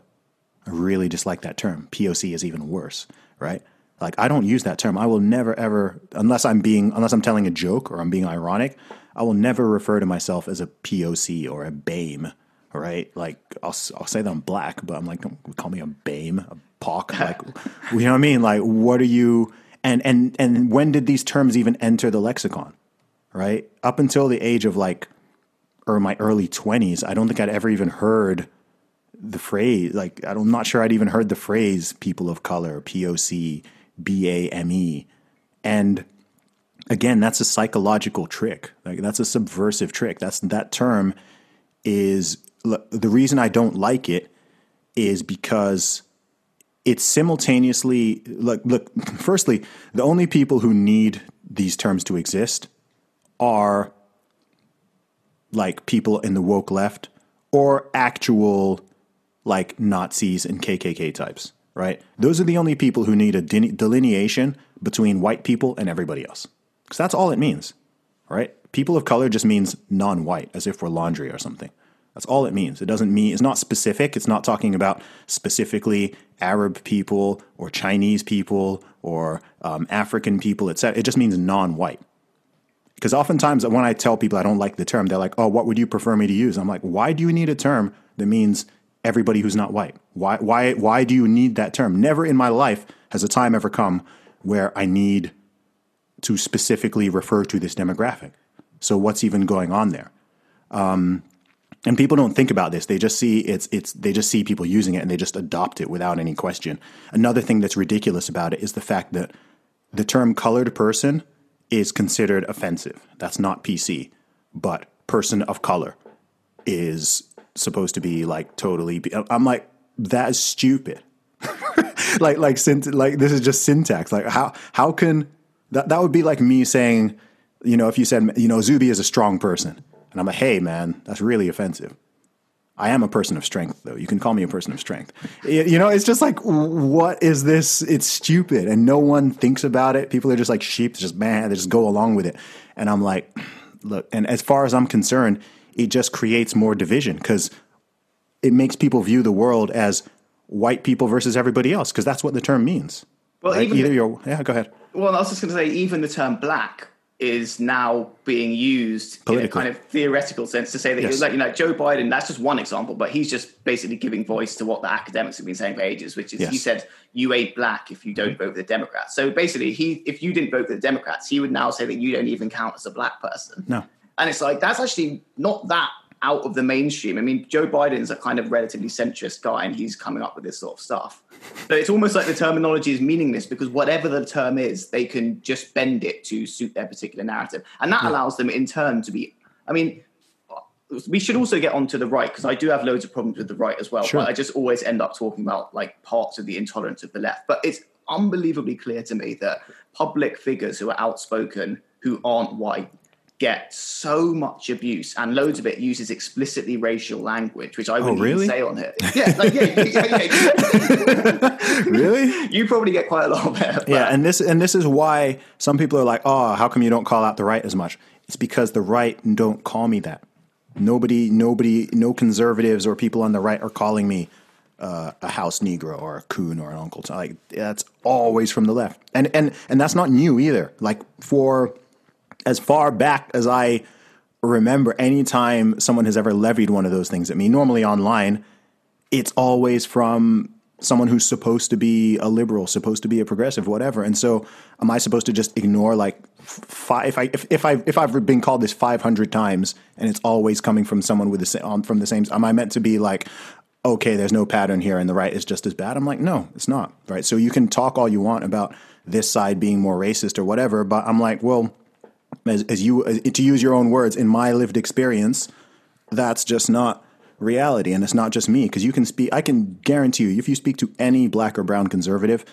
I really dislike that term. POC is even worse, right? Like I don't use that term. I will never ever unless I'm being unless I'm telling a joke or I'm being ironic, I will never refer to myself as a POC or a BAME, right? Like I'll I'll say that I'm black, but I'm like don't call me a BAME, a POC, (laughs) like you know what I mean? Like what are you and and and when did these terms even enter the lexicon? Right? Up until the age of like or my early 20s, I don't think I'd ever even heard the phrase. Like, I'm not sure I'd even heard the phrase people of color, POC, BAME. And again, that's a psychological trick. Like, that's a subversive trick. That's that term is the reason I don't like it is because it's simultaneously look look firstly the only people who need these terms to exist are like people in the woke left or actual like Nazis and KKK types, right? Those are the only people who need a delineation between white people and everybody else. Because that's all it means, right? People of color just means non white, as if we're laundry or something. That's all it means. It doesn't mean, it's not specific. It's not talking about specifically Arab people or Chinese people or um, African people, etc. It just means non white. Because oftentimes when I tell people I don't like the term, they're like, "Oh, what would you prefer me to use?" I'm like, "Why do you need a term that means everybody who's not white? Why why why do you need that term?" Never in my life has a time ever come where I need to specifically refer to this demographic. So what's even going on there? Um, and people don't think about this. They just see it's it's they just see people using it and they just adopt it without any question. Another thing that's ridiculous about it is the fact that the term colored person is considered offensive. That's not PC, but person of color is supposed to be like totally. Be, I'm like that is stupid. (laughs) like like synt- like this is just syntax. Like how how can that that would be like me saying, you know, if you said you know Zuby is a strong person, and I'm like, hey man, that's really offensive. I am a person of strength, though. You can call me a person of strength. You know, it's just like, what is this? It's stupid, and no one thinks about it. People are just like sheep, just man, they just go along with it. And I'm like, look. And as far as I'm concerned, it just creates more division because it makes people view the world as white people versus everybody else because that's what the term means. Well, right? even Either the- you're yeah, go ahead. Well, I was just going to say, even the term black is now being used in a kind of theoretical sense to say that, Yes. like, you know, Joe Biden, that's just one example, but he's just basically giving voice to what the academics have been saying for ages, which is he said, you ain't black if you don't mm-hmm. vote for the Democrats. So basically, he if you didn't vote for the Democrats, he would now say that you don't even count as a black person. No. And it's like, that's actually not that out of the mainstream. I mean, Joe Biden's a kind of relatively centrist guy and he's coming up with this sort of stuff. So it's almost like the terminology is meaningless because whatever the term is, they can just bend it to suit their particular narrative. And that allows them in turn to be, I mean, we should also get onto the right because I do have loads of problems with the right as well. Sure. But I just always end up talking about like parts of the intolerance of the left. But it's unbelievably clear to me that public figures who are outspoken who aren't white get so much abuse, and loads of it uses explicitly racial language, which I wouldn't Oh, really? say on here. Yeah, like, yeah, yeah, yeah. (laughs) really? you probably get quite a lot of it. Yeah, and this and this is why some people are like, "Oh, how come you don't call out the right as much?" It's because the right don't call me that. Nobody, nobody, no conservatives or people on the right are calling me uh, a house Negro or a coon or an Uncle Tom. Like that's always from the left, and and and that's not new either. Like for as far back as I remember, anytime someone has ever levied one of those things at me, normally online, it's always from someone who's supposed to be a liberal, supposed to be a progressive, whatever. And so, am I supposed to just ignore like five? If I if, if I if I've been called this five hundred times and it's always coming from someone with the um, from the same, am I meant to be like? Okay, there's no pattern here, and the right is just as bad. I'm like, no, it's not. Right. So you can talk all you want about this side being more racist or whatever, but I'm like, well, as, as you as, to use your own words, in my lived experience, that's just not reality, and it's not just me. Because you can speak, I can guarantee you, if you speak to any black or brown conservative,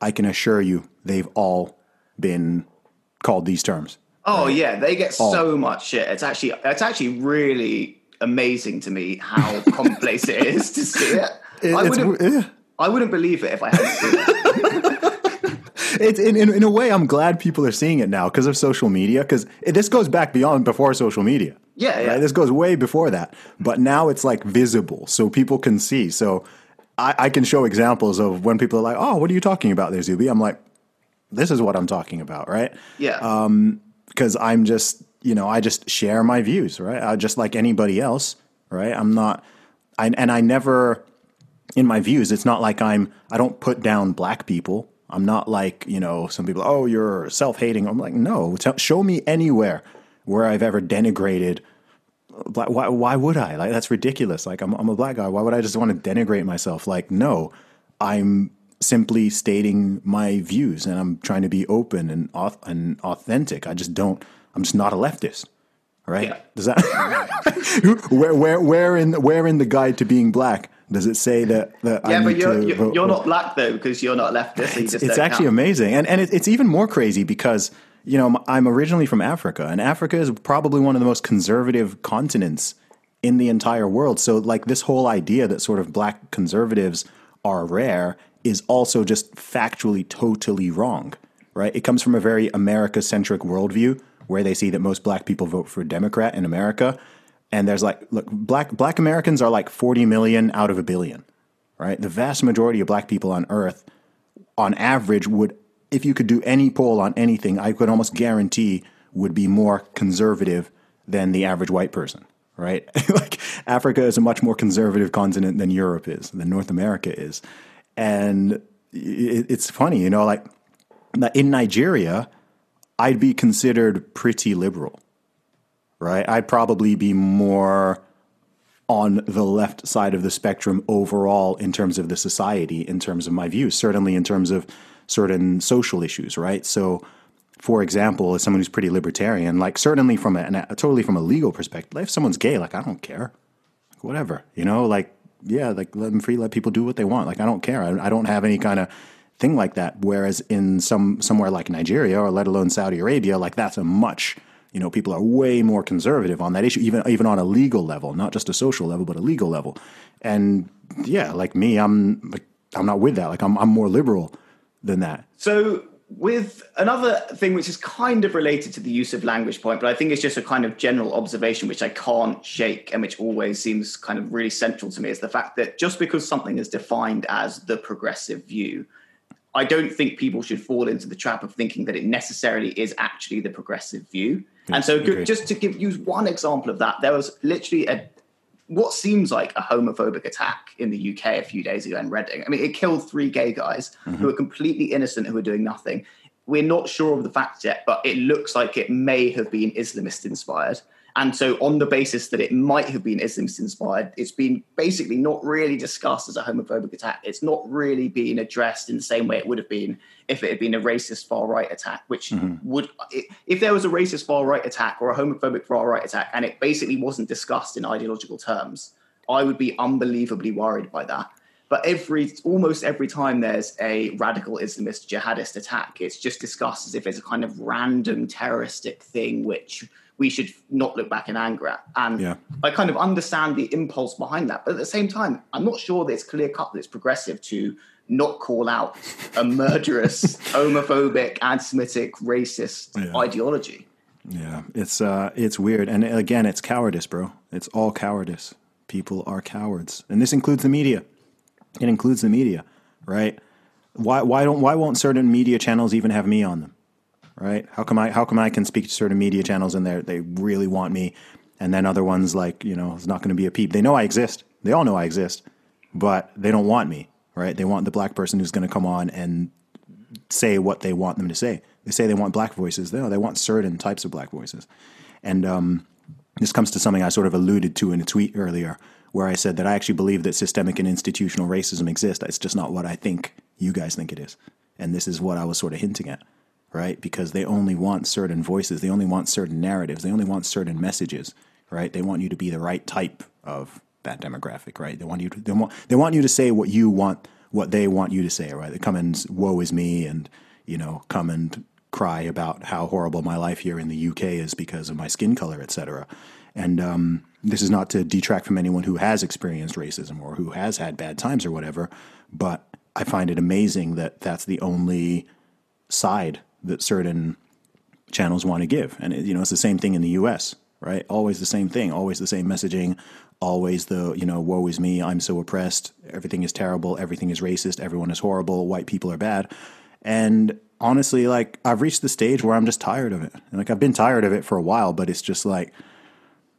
I can assure you they've all been called these terms. Oh yeah, they get so much shit. It's actually it's actually really amazing to me how (laughs) commonplace it is to see it. It- I wouldn't, yeah. I wouldn't believe it if I hadn't seen it. (laughs) It's in, in in a way, I'm glad people are seeing it now because of social media. Because this goes back beyond before social media. Yeah, yeah. Right? This goes way before that. But now it's like visible, so people can see. So I, I can show examples of when people are like, "Oh, what are you talking about there, Zuby?" I'm like, "This is what I'm talking about, right?" Yeah. Um, because I'm just, you know, I just share my views, right? I just like anybody else, right? I'm not, I, and I never, in my views, it's not like I'm, I don't put down black people. I'm not like, you know, some people, oh, you're self hating. I'm like, no, tell, show me anywhere where I've ever denigrated. Black, why, why would I? Like, that's ridiculous. Like, I'm, I'm a black guy. Why would I just want to denigrate myself? Like, no, I'm simply stating my views and I'm trying to be open and auth- and authentic. I just don't. I'm just not a leftist, right? Yeah. Does that (laughs) where where where in where in the guide to being black does it say that that yeah, I but need you're to you're, you're not black though because you're not leftist. It's, it's actually count. amazing, and and it, it's even more crazy because you know I'm originally from Africa, and Africa is probably one of the most conservative continents in the entire world. So like this whole idea that sort of black conservatives are rare is also just factually totally wrong, right? It comes from a very America centric worldview where they see that most black people vote for Democrat in America. And there's like, look, black black Americans are like 40 million out of a billion, right? The vast majority of black people on earth on average would if you could do any poll on anything i could almost guarantee would be more conservative than the average white person right? (laughs) Like africa is a much more conservative continent than europe is than north america is. And it, it's funny you know like in nigeria i'd be considered pretty liberal right i'd probably be more on the left side of the spectrum overall in terms of the society, in terms of my views, certainly in terms of certain social issues, right? So, for example, as someone who's pretty libertarian, like certainly from a, a totally from a legal perspective, if someone's gay, like I don't care, like, whatever, you know, like yeah, like let them free, let people do what they want. Like I don't care. I, I don't have any kind of thing like that. Whereas in some somewhere like Nigeria or let alone Saudi Arabia, like that's a much you know, people are way more conservative on that issue, even even on a legal level, not just a social level, but a legal level. And yeah, like me, I'm like I'm not with that. Like I'm I'm more liberal than that. So, with another thing which is kind of related to the use of language point, but I think it's just a kind of general observation which I can't shake and which always seems kind of really central to me is the fact that just because something is defined as the progressive view, I don't think people should fall into the trap of thinking that it necessarily is actually the progressive view. and so, just to give you one example of that, there was literally a what seems like a homophobic attack in the UK a few days ago in Reading. I mean, it killed three gay guys mm-hmm. who are completely innocent, who are doing nothing. We're not sure of the facts yet, but it looks like it may have been Islamist inspired. And so, on the basis that it might have been Islamist inspired, it's been basically not really discussed as a homophobic attack. It's not really been addressed in the same way it would have been if it had been a racist far right attack, which mm-hmm. would, if there was a racist far right attack or a homophobic far right attack, and it basically wasn't discussed in ideological terms, I would be unbelievably worried by that. But every almost every time there's a radical Islamist jihadist attack, it's just discussed as if it's a kind of random terroristic thing which we should not look back in anger at. And yeah. I kind of understand the impulse behind that. But at the same time, I'm not sure that it's clear cut that it's progressive to not call out a (laughs) murderous, homophobic, anti-Semitic, racist yeah. ideology. Yeah, it's uh, it's weird, and again, it's cowardice, bro. It's all cowardice. People are cowards, and this includes the media. It includes the media, right? Why why don't why won't certain media channels even have me on them? Right? How come I how come I can speak to certain media channels and they they really want me, and then other ones like you know it's not going to be a peep. They know I exist. They all know I exist, but they don't want me. Right? They want the black person who's going to come on and say what they want them to say. They say they want black voices. No, they want certain types of black voices, and um, this comes to something I sort of alluded to in a tweet earlier where I said that I actually believe that systemic and institutional racism exists. It's just not what I think you guys think it is. And this is what I was sort of hinting at, right? Because they only want certain voices, they only want certain narratives, they only want certain messages, right? They want you to be the right type of that demographic, right? They want you to they want they want you to say what you want what they want you to say, right? They come and woe is me and, you know, come and cry about how horrible my life here in the UK is because of my skin color, et cetera. And um, this is not to detract from anyone who has experienced racism or who has had bad times or whatever, but I find it amazing that that's the only side that certain channels want to give. And you know, it's the same thing in the U.S. Right? Always the same thing. Always the same messaging. Always the you know, woe is me. I'm so oppressed. Everything is terrible. Everything is racist. Everyone is horrible. White people are bad. And honestly, like I've reached the stage where I'm just tired of it. And like I've been tired of it for a while, but it's just like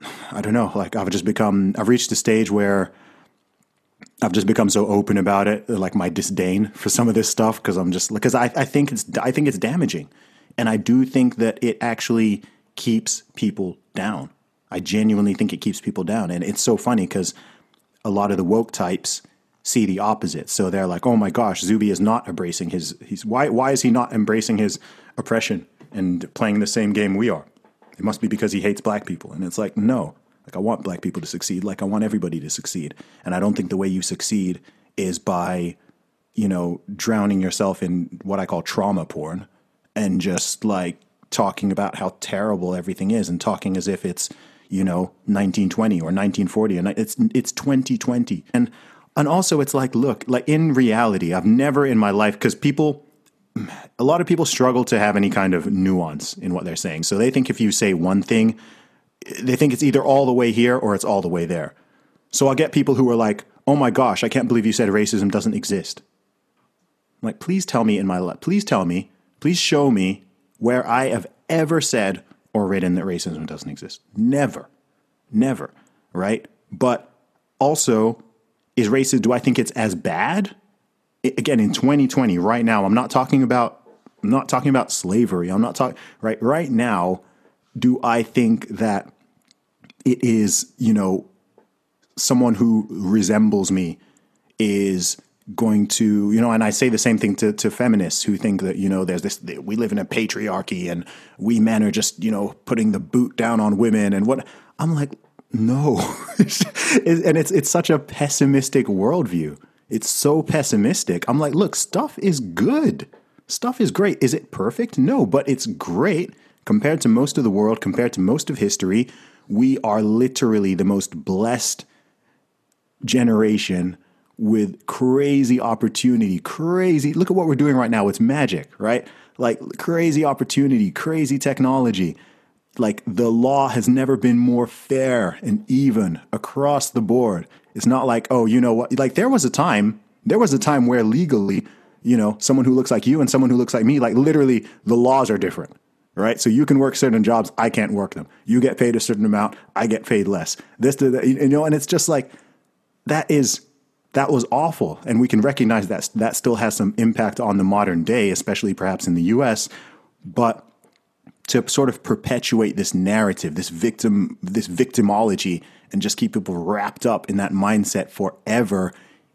(sighs) I don't know, like I've just become, I've reached a stage where I've just become so open about it, like my disdain for some of this stuff, because I'm just, because I, I think it's, I think it's damaging. And I do think that it actually keeps people down. I genuinely think it keeps people down. And it's so funny because a lot of the woke types see the opposite. So they're like, oh my gosh, Zuby is not embracing his, he's, why, why is he not embracing his oppression and playing the same game we are? It must be because he hates black people. And it's like, no. Like I want black people to succeed. Like I want everybody to succeed. And I don't think the way you succeed is by, you know, drowning yourself in what I call trauma porn and just like talking about how terrible everything is and talking as if it's, you know, 1920 or 1940 and it's it's 2020. And and also it's like look, like in reality, I've never in my life cuz people a lot of people struggle to have any kind of nuance in what they're saying. So they think if you say one thing, they think it's either all the way here or it's all the way there. So I'll get people who are like, "Oh my gosh, I can't believe you said racism doesn't exist." I'm like, please tell me in my life, please tell me, please show me where I have ever said or written that racism doesn't exist. Never, never, right? But also, is racism? Do I think it's as bad? again in 2020 right now i'm not talking about i'm not talking about slavery i'm not talking right right now do i think that it is you know someone who resembles me is going to you know and i say the same thing to, to feminists who think that you know there's this we live in a patriarchy and we men are just you know putting the boot down on women and what i'm like no (laughs) and it's it's such a pessimistic worldview it's so pessimistic. I'm like, look, stuff is good. Stuff is great. Is it perfect? No, but it's great compared to most of the world, compared to most of history. We are literally the most blessed generation with crazy opportunity, crazy. Look at what we're doing right now. It's magic, right? Like crazy opportunity, crazy technology. Like the law has never been more fair and even across the board. It's not like, oh, you know what? Like there was a time, there was a time where legally, you know, someone who looks like you and someone who looks like me, like literally the laws are different, right? So you can work certain jobs, I can't work them. You get paid a certain amount, I get paid less. This, you know, and it's just like that is that was awful, and we can recognize that that still has some impact on the modern day, especially perhaps in the U.S. But to sort of perpetuate this narrative, this victim, this victimology and just keep people wrapped up in that mindset forever,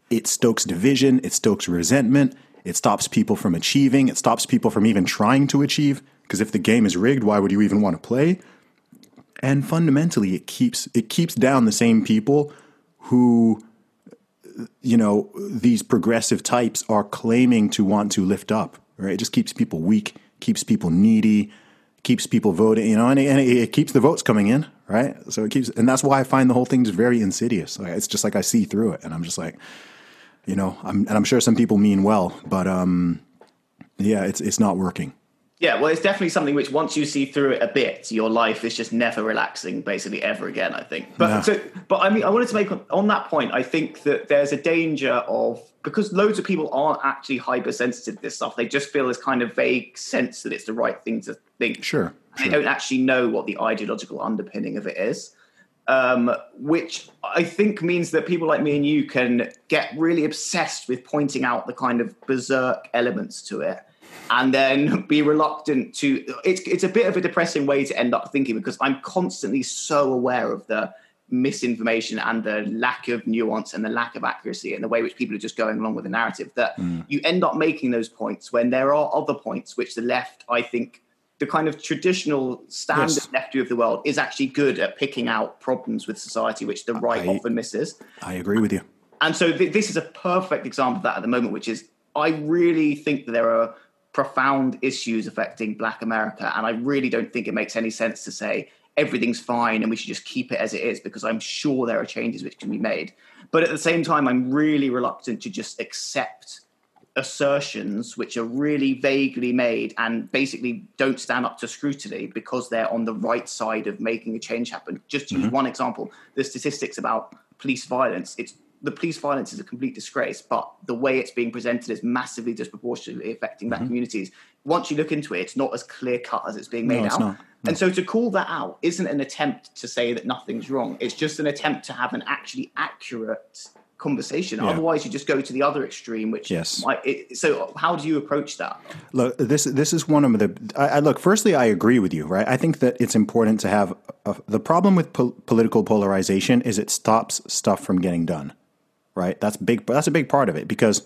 it stokes division, it stokes resentment, it stops people from achieving, it stops people from even trying to achieve. Because if the game is rigged, why would you even want to play? And fundamentally, it keeps it keeps down the same people who you know, these progressive types are claiming to want to lift up, right? It just keeps people weak, keeps people needy, keeps people voting, you know, and it, and it keeps the votes coming in, right? So it keeps, and that's why I find the whole thing just very insidious. Like, it's just like I see through it, and I'm just like, you know, I'm, and I'm sure some people mean well, but um, yeah, it's it's not working. Yeah, well, it's definitely something which once you see through it a bit, your life is just never relaxing, basically ever again. I think. But so, but I mean, I wanted to make on that point. I think that there's a danger of because loads of people aren't actually hypersensitive to this stuff. They just feel this kind of vague sense that it's the right thing to think. Sure, They don't actually know what the ideological underpinning of it is. Um, which I think means that people like me and you can get really obsessed with pointing out the kind of berserk elements to it, and then be reluctant to. It's it's a bit of a depressing way to end up thinking because I'm constantly so aware of the misinformation and the lack of nuance and the lack of accuracy and the way which people are just going along with the narrative that hmm. you end up making those points when there are other points which the left, I think, the kind of traditional standard Yes. left view of the world is actually good at picking out problems with society which the right I- often misses. I agree with you. And so th- this is a perfect example of that at the moment, which is I really think that there are profound issues affecting Black America, and I really don't think it makes any sense to say everything's fine and we should just keep it as it is because I'm sure there are changes which can be made. But at the same time, I'm really reluctant to just accept assertions which are really vaguely made and basically don't stand up to scrutiny because they're on the right side of making a change happen. Just to use mm-hmm. one example, the statistics about police violence, it's the police violence is a complete disgrace, but the way it's being presented is massively disproportionately affecting black mm-hmm. communities. Once you look into it, it's not as clear cut as it's being made it's out. not. And so to call that out isn't an attempt to say that nothing's wrong. It's just an attempt to have an actually accurate conversation. Otherwise, you just go to the other extreme, which Yes. might. It, so, how do you approach that? Look, this this is one of the. I, I look. Firstly, I agree with you. Right. I think that it's important to have a, the problem with pol- political polarization is it stops stuff from getting done. Right. That's big. That's a big part of it because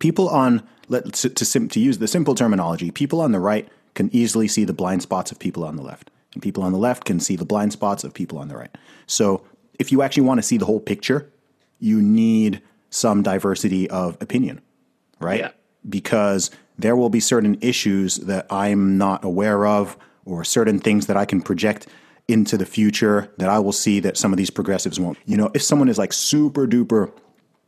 people on let to to, sim, to use the simple terminology, people on the right can easily see the blind spots of people on the left, and people on the left can see the blind spots of people on the right. So, if you actually want to see the whole picture, you need some diversity of opinion, right? Yeah. Because there will be certain issues that I'm not aware of, or certain things that I can project into the future that I will see that some of these progressives won't. You know, if someone is like super duper,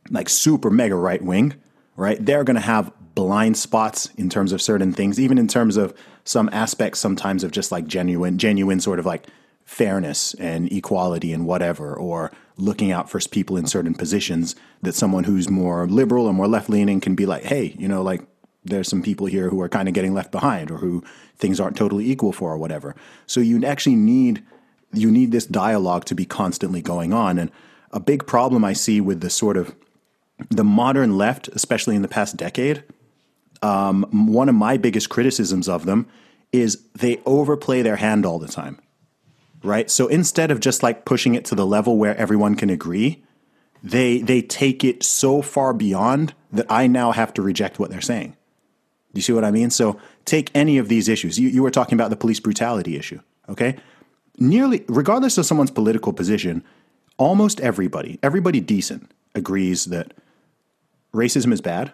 like super mega right wing, right, they're going to have blind spots in terms of certain things, even in terms of some aspects sometimes of just like genuine, genuine sort of like fairness and equality and whatever, or looking out for people in certain positions that someone who's more liberal or more left leaning can be like, hey, you know, like there's some people here who are kind of getting left behind or who things aren't totally equal for or whatever. So you actually need you need this dialogue to be constantly going on. And a big problem I see with the sort of the modern left, especially in the past decade, um, one of my biggest criticisms of them is they overplay their hand all the time. Right? So instead of just like pushing it to the level where everyone can agree, they they take it so far beyond that I now have to reject what they're saying. Do you see what I mean? So take any of these issues. You, you were talking about the police brutality issue, okay? Nearly, regardless of someone's political position, almost everybody, everybody decent, agrees that racism is bad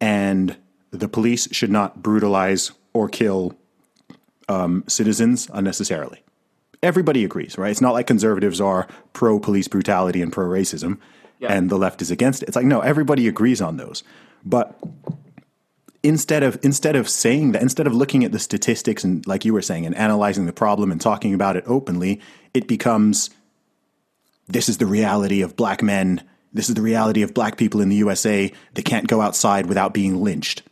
and the police should not brutalize or kill um, citizens unnecessarily. Everybody agrees, right? It's not like conservatives are pro police brutality and pro racism and the left is against it. It's like, no, everybody agrees on those. But instead of instead of saying that instead of looking at the statistics and like you were saying and analyzing the problem and talking about it openly it becomes this is the reality of black men. This is the reality of black people in the USA they can't go outside without being lynched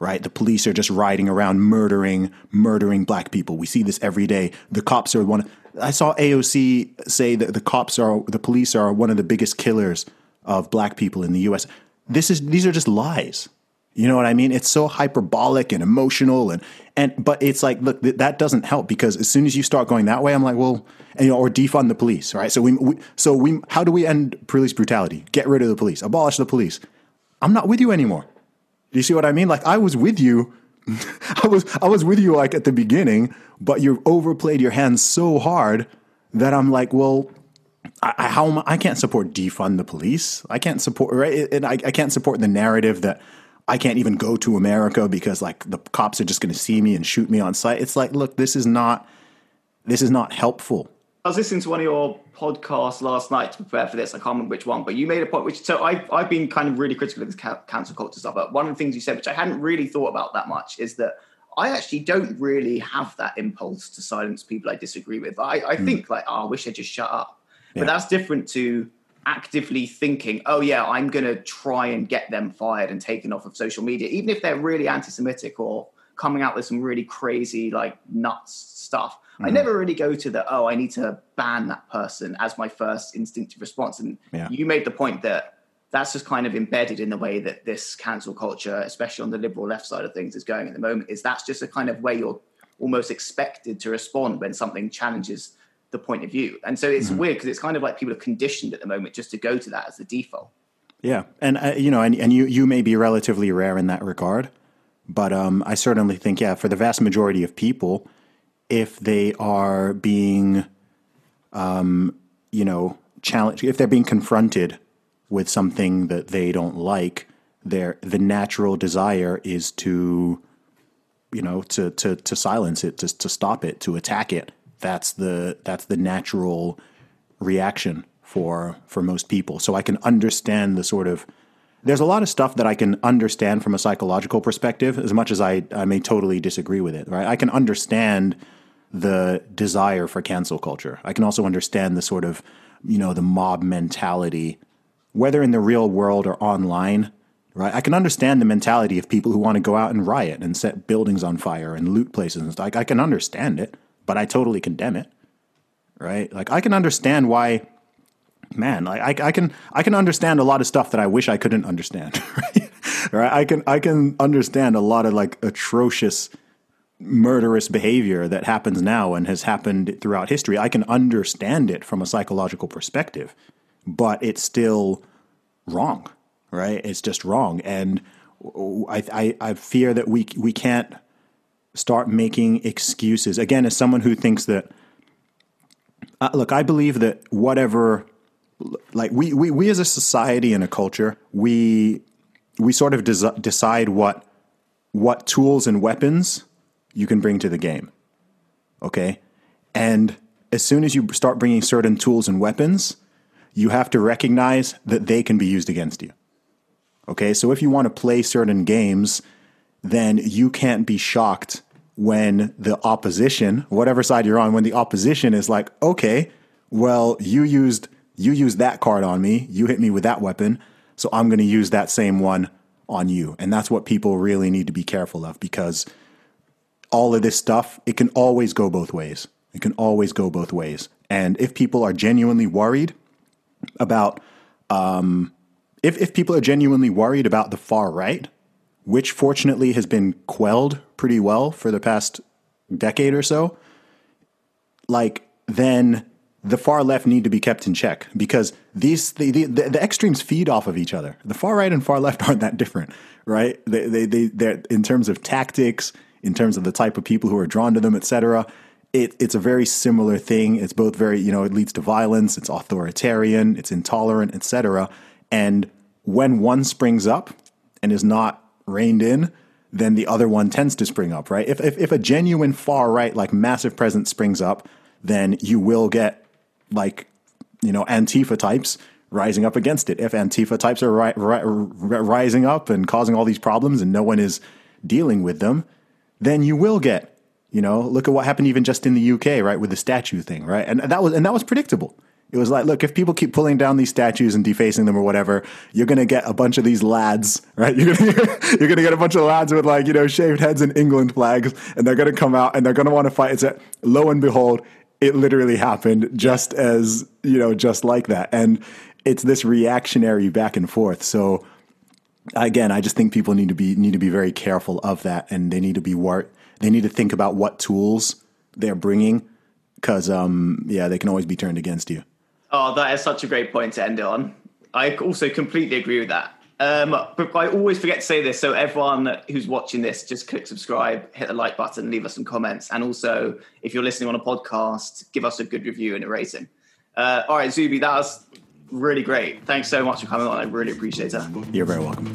right? The police are just riding around murdering murdering black people. We see this every day. The cops are one I saw AOC say that the cops are the police are one of the biggest killers of black people in the US this is these are just lies you know what I mean? It's so hyperbolic and emotional, and and but it's like, look, th- that doesn't help because as soon as you start going that way, I'm like, well, and, you know, or defund the police, right? So we, we, so we, how do we end police brutality? Get rid of the police, abolish the police. I'm not with you anymore. Do you see what I mean? Like I was with you, (laughs) I was I was with you like at the beginning, but you've overplayed your hands so hard that I'm like, well, I, I, how am I, I can't support defund the police. I can't support right, and I, I can't support the narrative that I can't even go to America because like the cops are just going to see me and shoot me on sight. It's like, look, this is not this is not helpful. I was listening to one of your podcasts last night to prepare for this. I can't remember which one, but you made a point which so I I've been kind of really critical of this cancel culture stuff. But one of the things you said, which I hadn't really thought about that much, is that I actually don't really have that impulse to silence people I disagree with. I, I mm. think like, oh, I wish I'd just shut up. But that's different to actively thinking, oh yeah, I'm going to try and get them fired and taken off of social media, even if they're really anti-Semitic or coming out with some really crazy like nuts stuff. Mm-hmm. I never really go to the oh, I need to ban that person as my first instinctive response. And yeah. you made the point that that's just kind of embedded in the way that this cancel culture, especially on the liberal left side of things, is going at the moment. Is that's just a kind of way you're almost expected to respond when something challenges the point of view. And so it's mm-hmm. weird because it's kind of like people are conditioned at the moment just to go to that as the default. Yeah, and uh, you know, and, and you you may be relatively rare in that regard, but um, I certainly think yeah, for the vast majority of people, if they are being, um, you know, challenged, if they're being confronted with something that they don't like, their the natural desire is to, you know, to to to silence it, to to stop it, to attack it that's the that's the natural reaction for for most people. So I can understand the sort of there's a lot of stuff that I can understand from a psychological perspective, as much as I, I may totally disagree with it, right? I can understand the desire for cancel culture. I can also understand the sort of, you know, the mob mentality, whether in the real world or online, right? I can understand the mentality of people who want to go out and riot and set buildings on fire and loot places and stuff. I can understand it but I totally condemn it. Right? Like I can understand why man, like I, I can I can understand a lot of stuff that I wish I couldn't understand. (laughs) Right? right? I can I can understand a lot of like atrocious murderous behavior that happens now and has happened throughout history. I can understand it from a psychological perspective, but it's still wrong, right? It's just wrong, and I I, I fear that we we can't start making excuses. Again, as someone who thinks that, uh, look, I believe that whatever, like we, we, we as a society and a culture, we, we sort of des- decide what, what tools and weapons you can bring to the game. Okay. And as soon as you start bringing certain tools and weapons, you have to recognize that they can be used against you. Okay. So if you want to play certain games, then you can't be shocked when the opposition, whatever side you're on, when the opposition is like, okay, well, you used you used that card on me, you hit me with that weapon, so I'm going to use that same one on you. And that's what people really need to be careful of because all of this stuff, it can always go both ways. It can always go both ways. And if people are genuinely worried about, um, if, if people are genuinely worried about the far right, which fortunately has been quelled pretty well for the past decade or so, like then the far left need to be kept in check because these the, the, the, extremes feed off of each other. The far right and far left (laughs) aren't that different, right? They they they in terms of tactics, in terms of the type of people who are drawn to them, etc. It, it's a very similar thing. It's both very you know it leads to violence. It's authoritarian. It's intolerant, etc. And when one springs up and is not reined in, then the other one tends to spring up, right? If, if, if a genuine far right, like massive presence springs up, then you will get like, you know, Antifa types rising up against it. If Antifa types are ri- ri- rising up and causing all these problems and no one is dealing with them, then you will get, you know, look at what happened even just in the UK, right, with the statue thing, right? And that was and that was predictable. It was like, look, if people keep pulling down these statues and defacing them or whatever, you're going to get a bunch of these lads, right? (laughs) You're going to get a bunch of lads with like, you know, shaved heads and England flags, and they're going to come out and they're going to want to fight. It's a, lo and behold, it literally happened just as, you know, just like that. And it's this reactionary back and forth. So again, I just think people need to be need to be very careful of that and they need to be war- they need to think about what tools they're bringing cuz um yeah, they can always be turned against you. Oh, that is such a great point to end on. I also completely agree with that. Um, but I always forget to say this. So everyone who's watching this, just click subscribe, hit the like button, leave us some comments, and also if you're listening on a podcast, give us a good review and a rating. Uh, all right, Zuby, that was really great. Thanks so much for coming on. I really appreciate it. You're very welcome.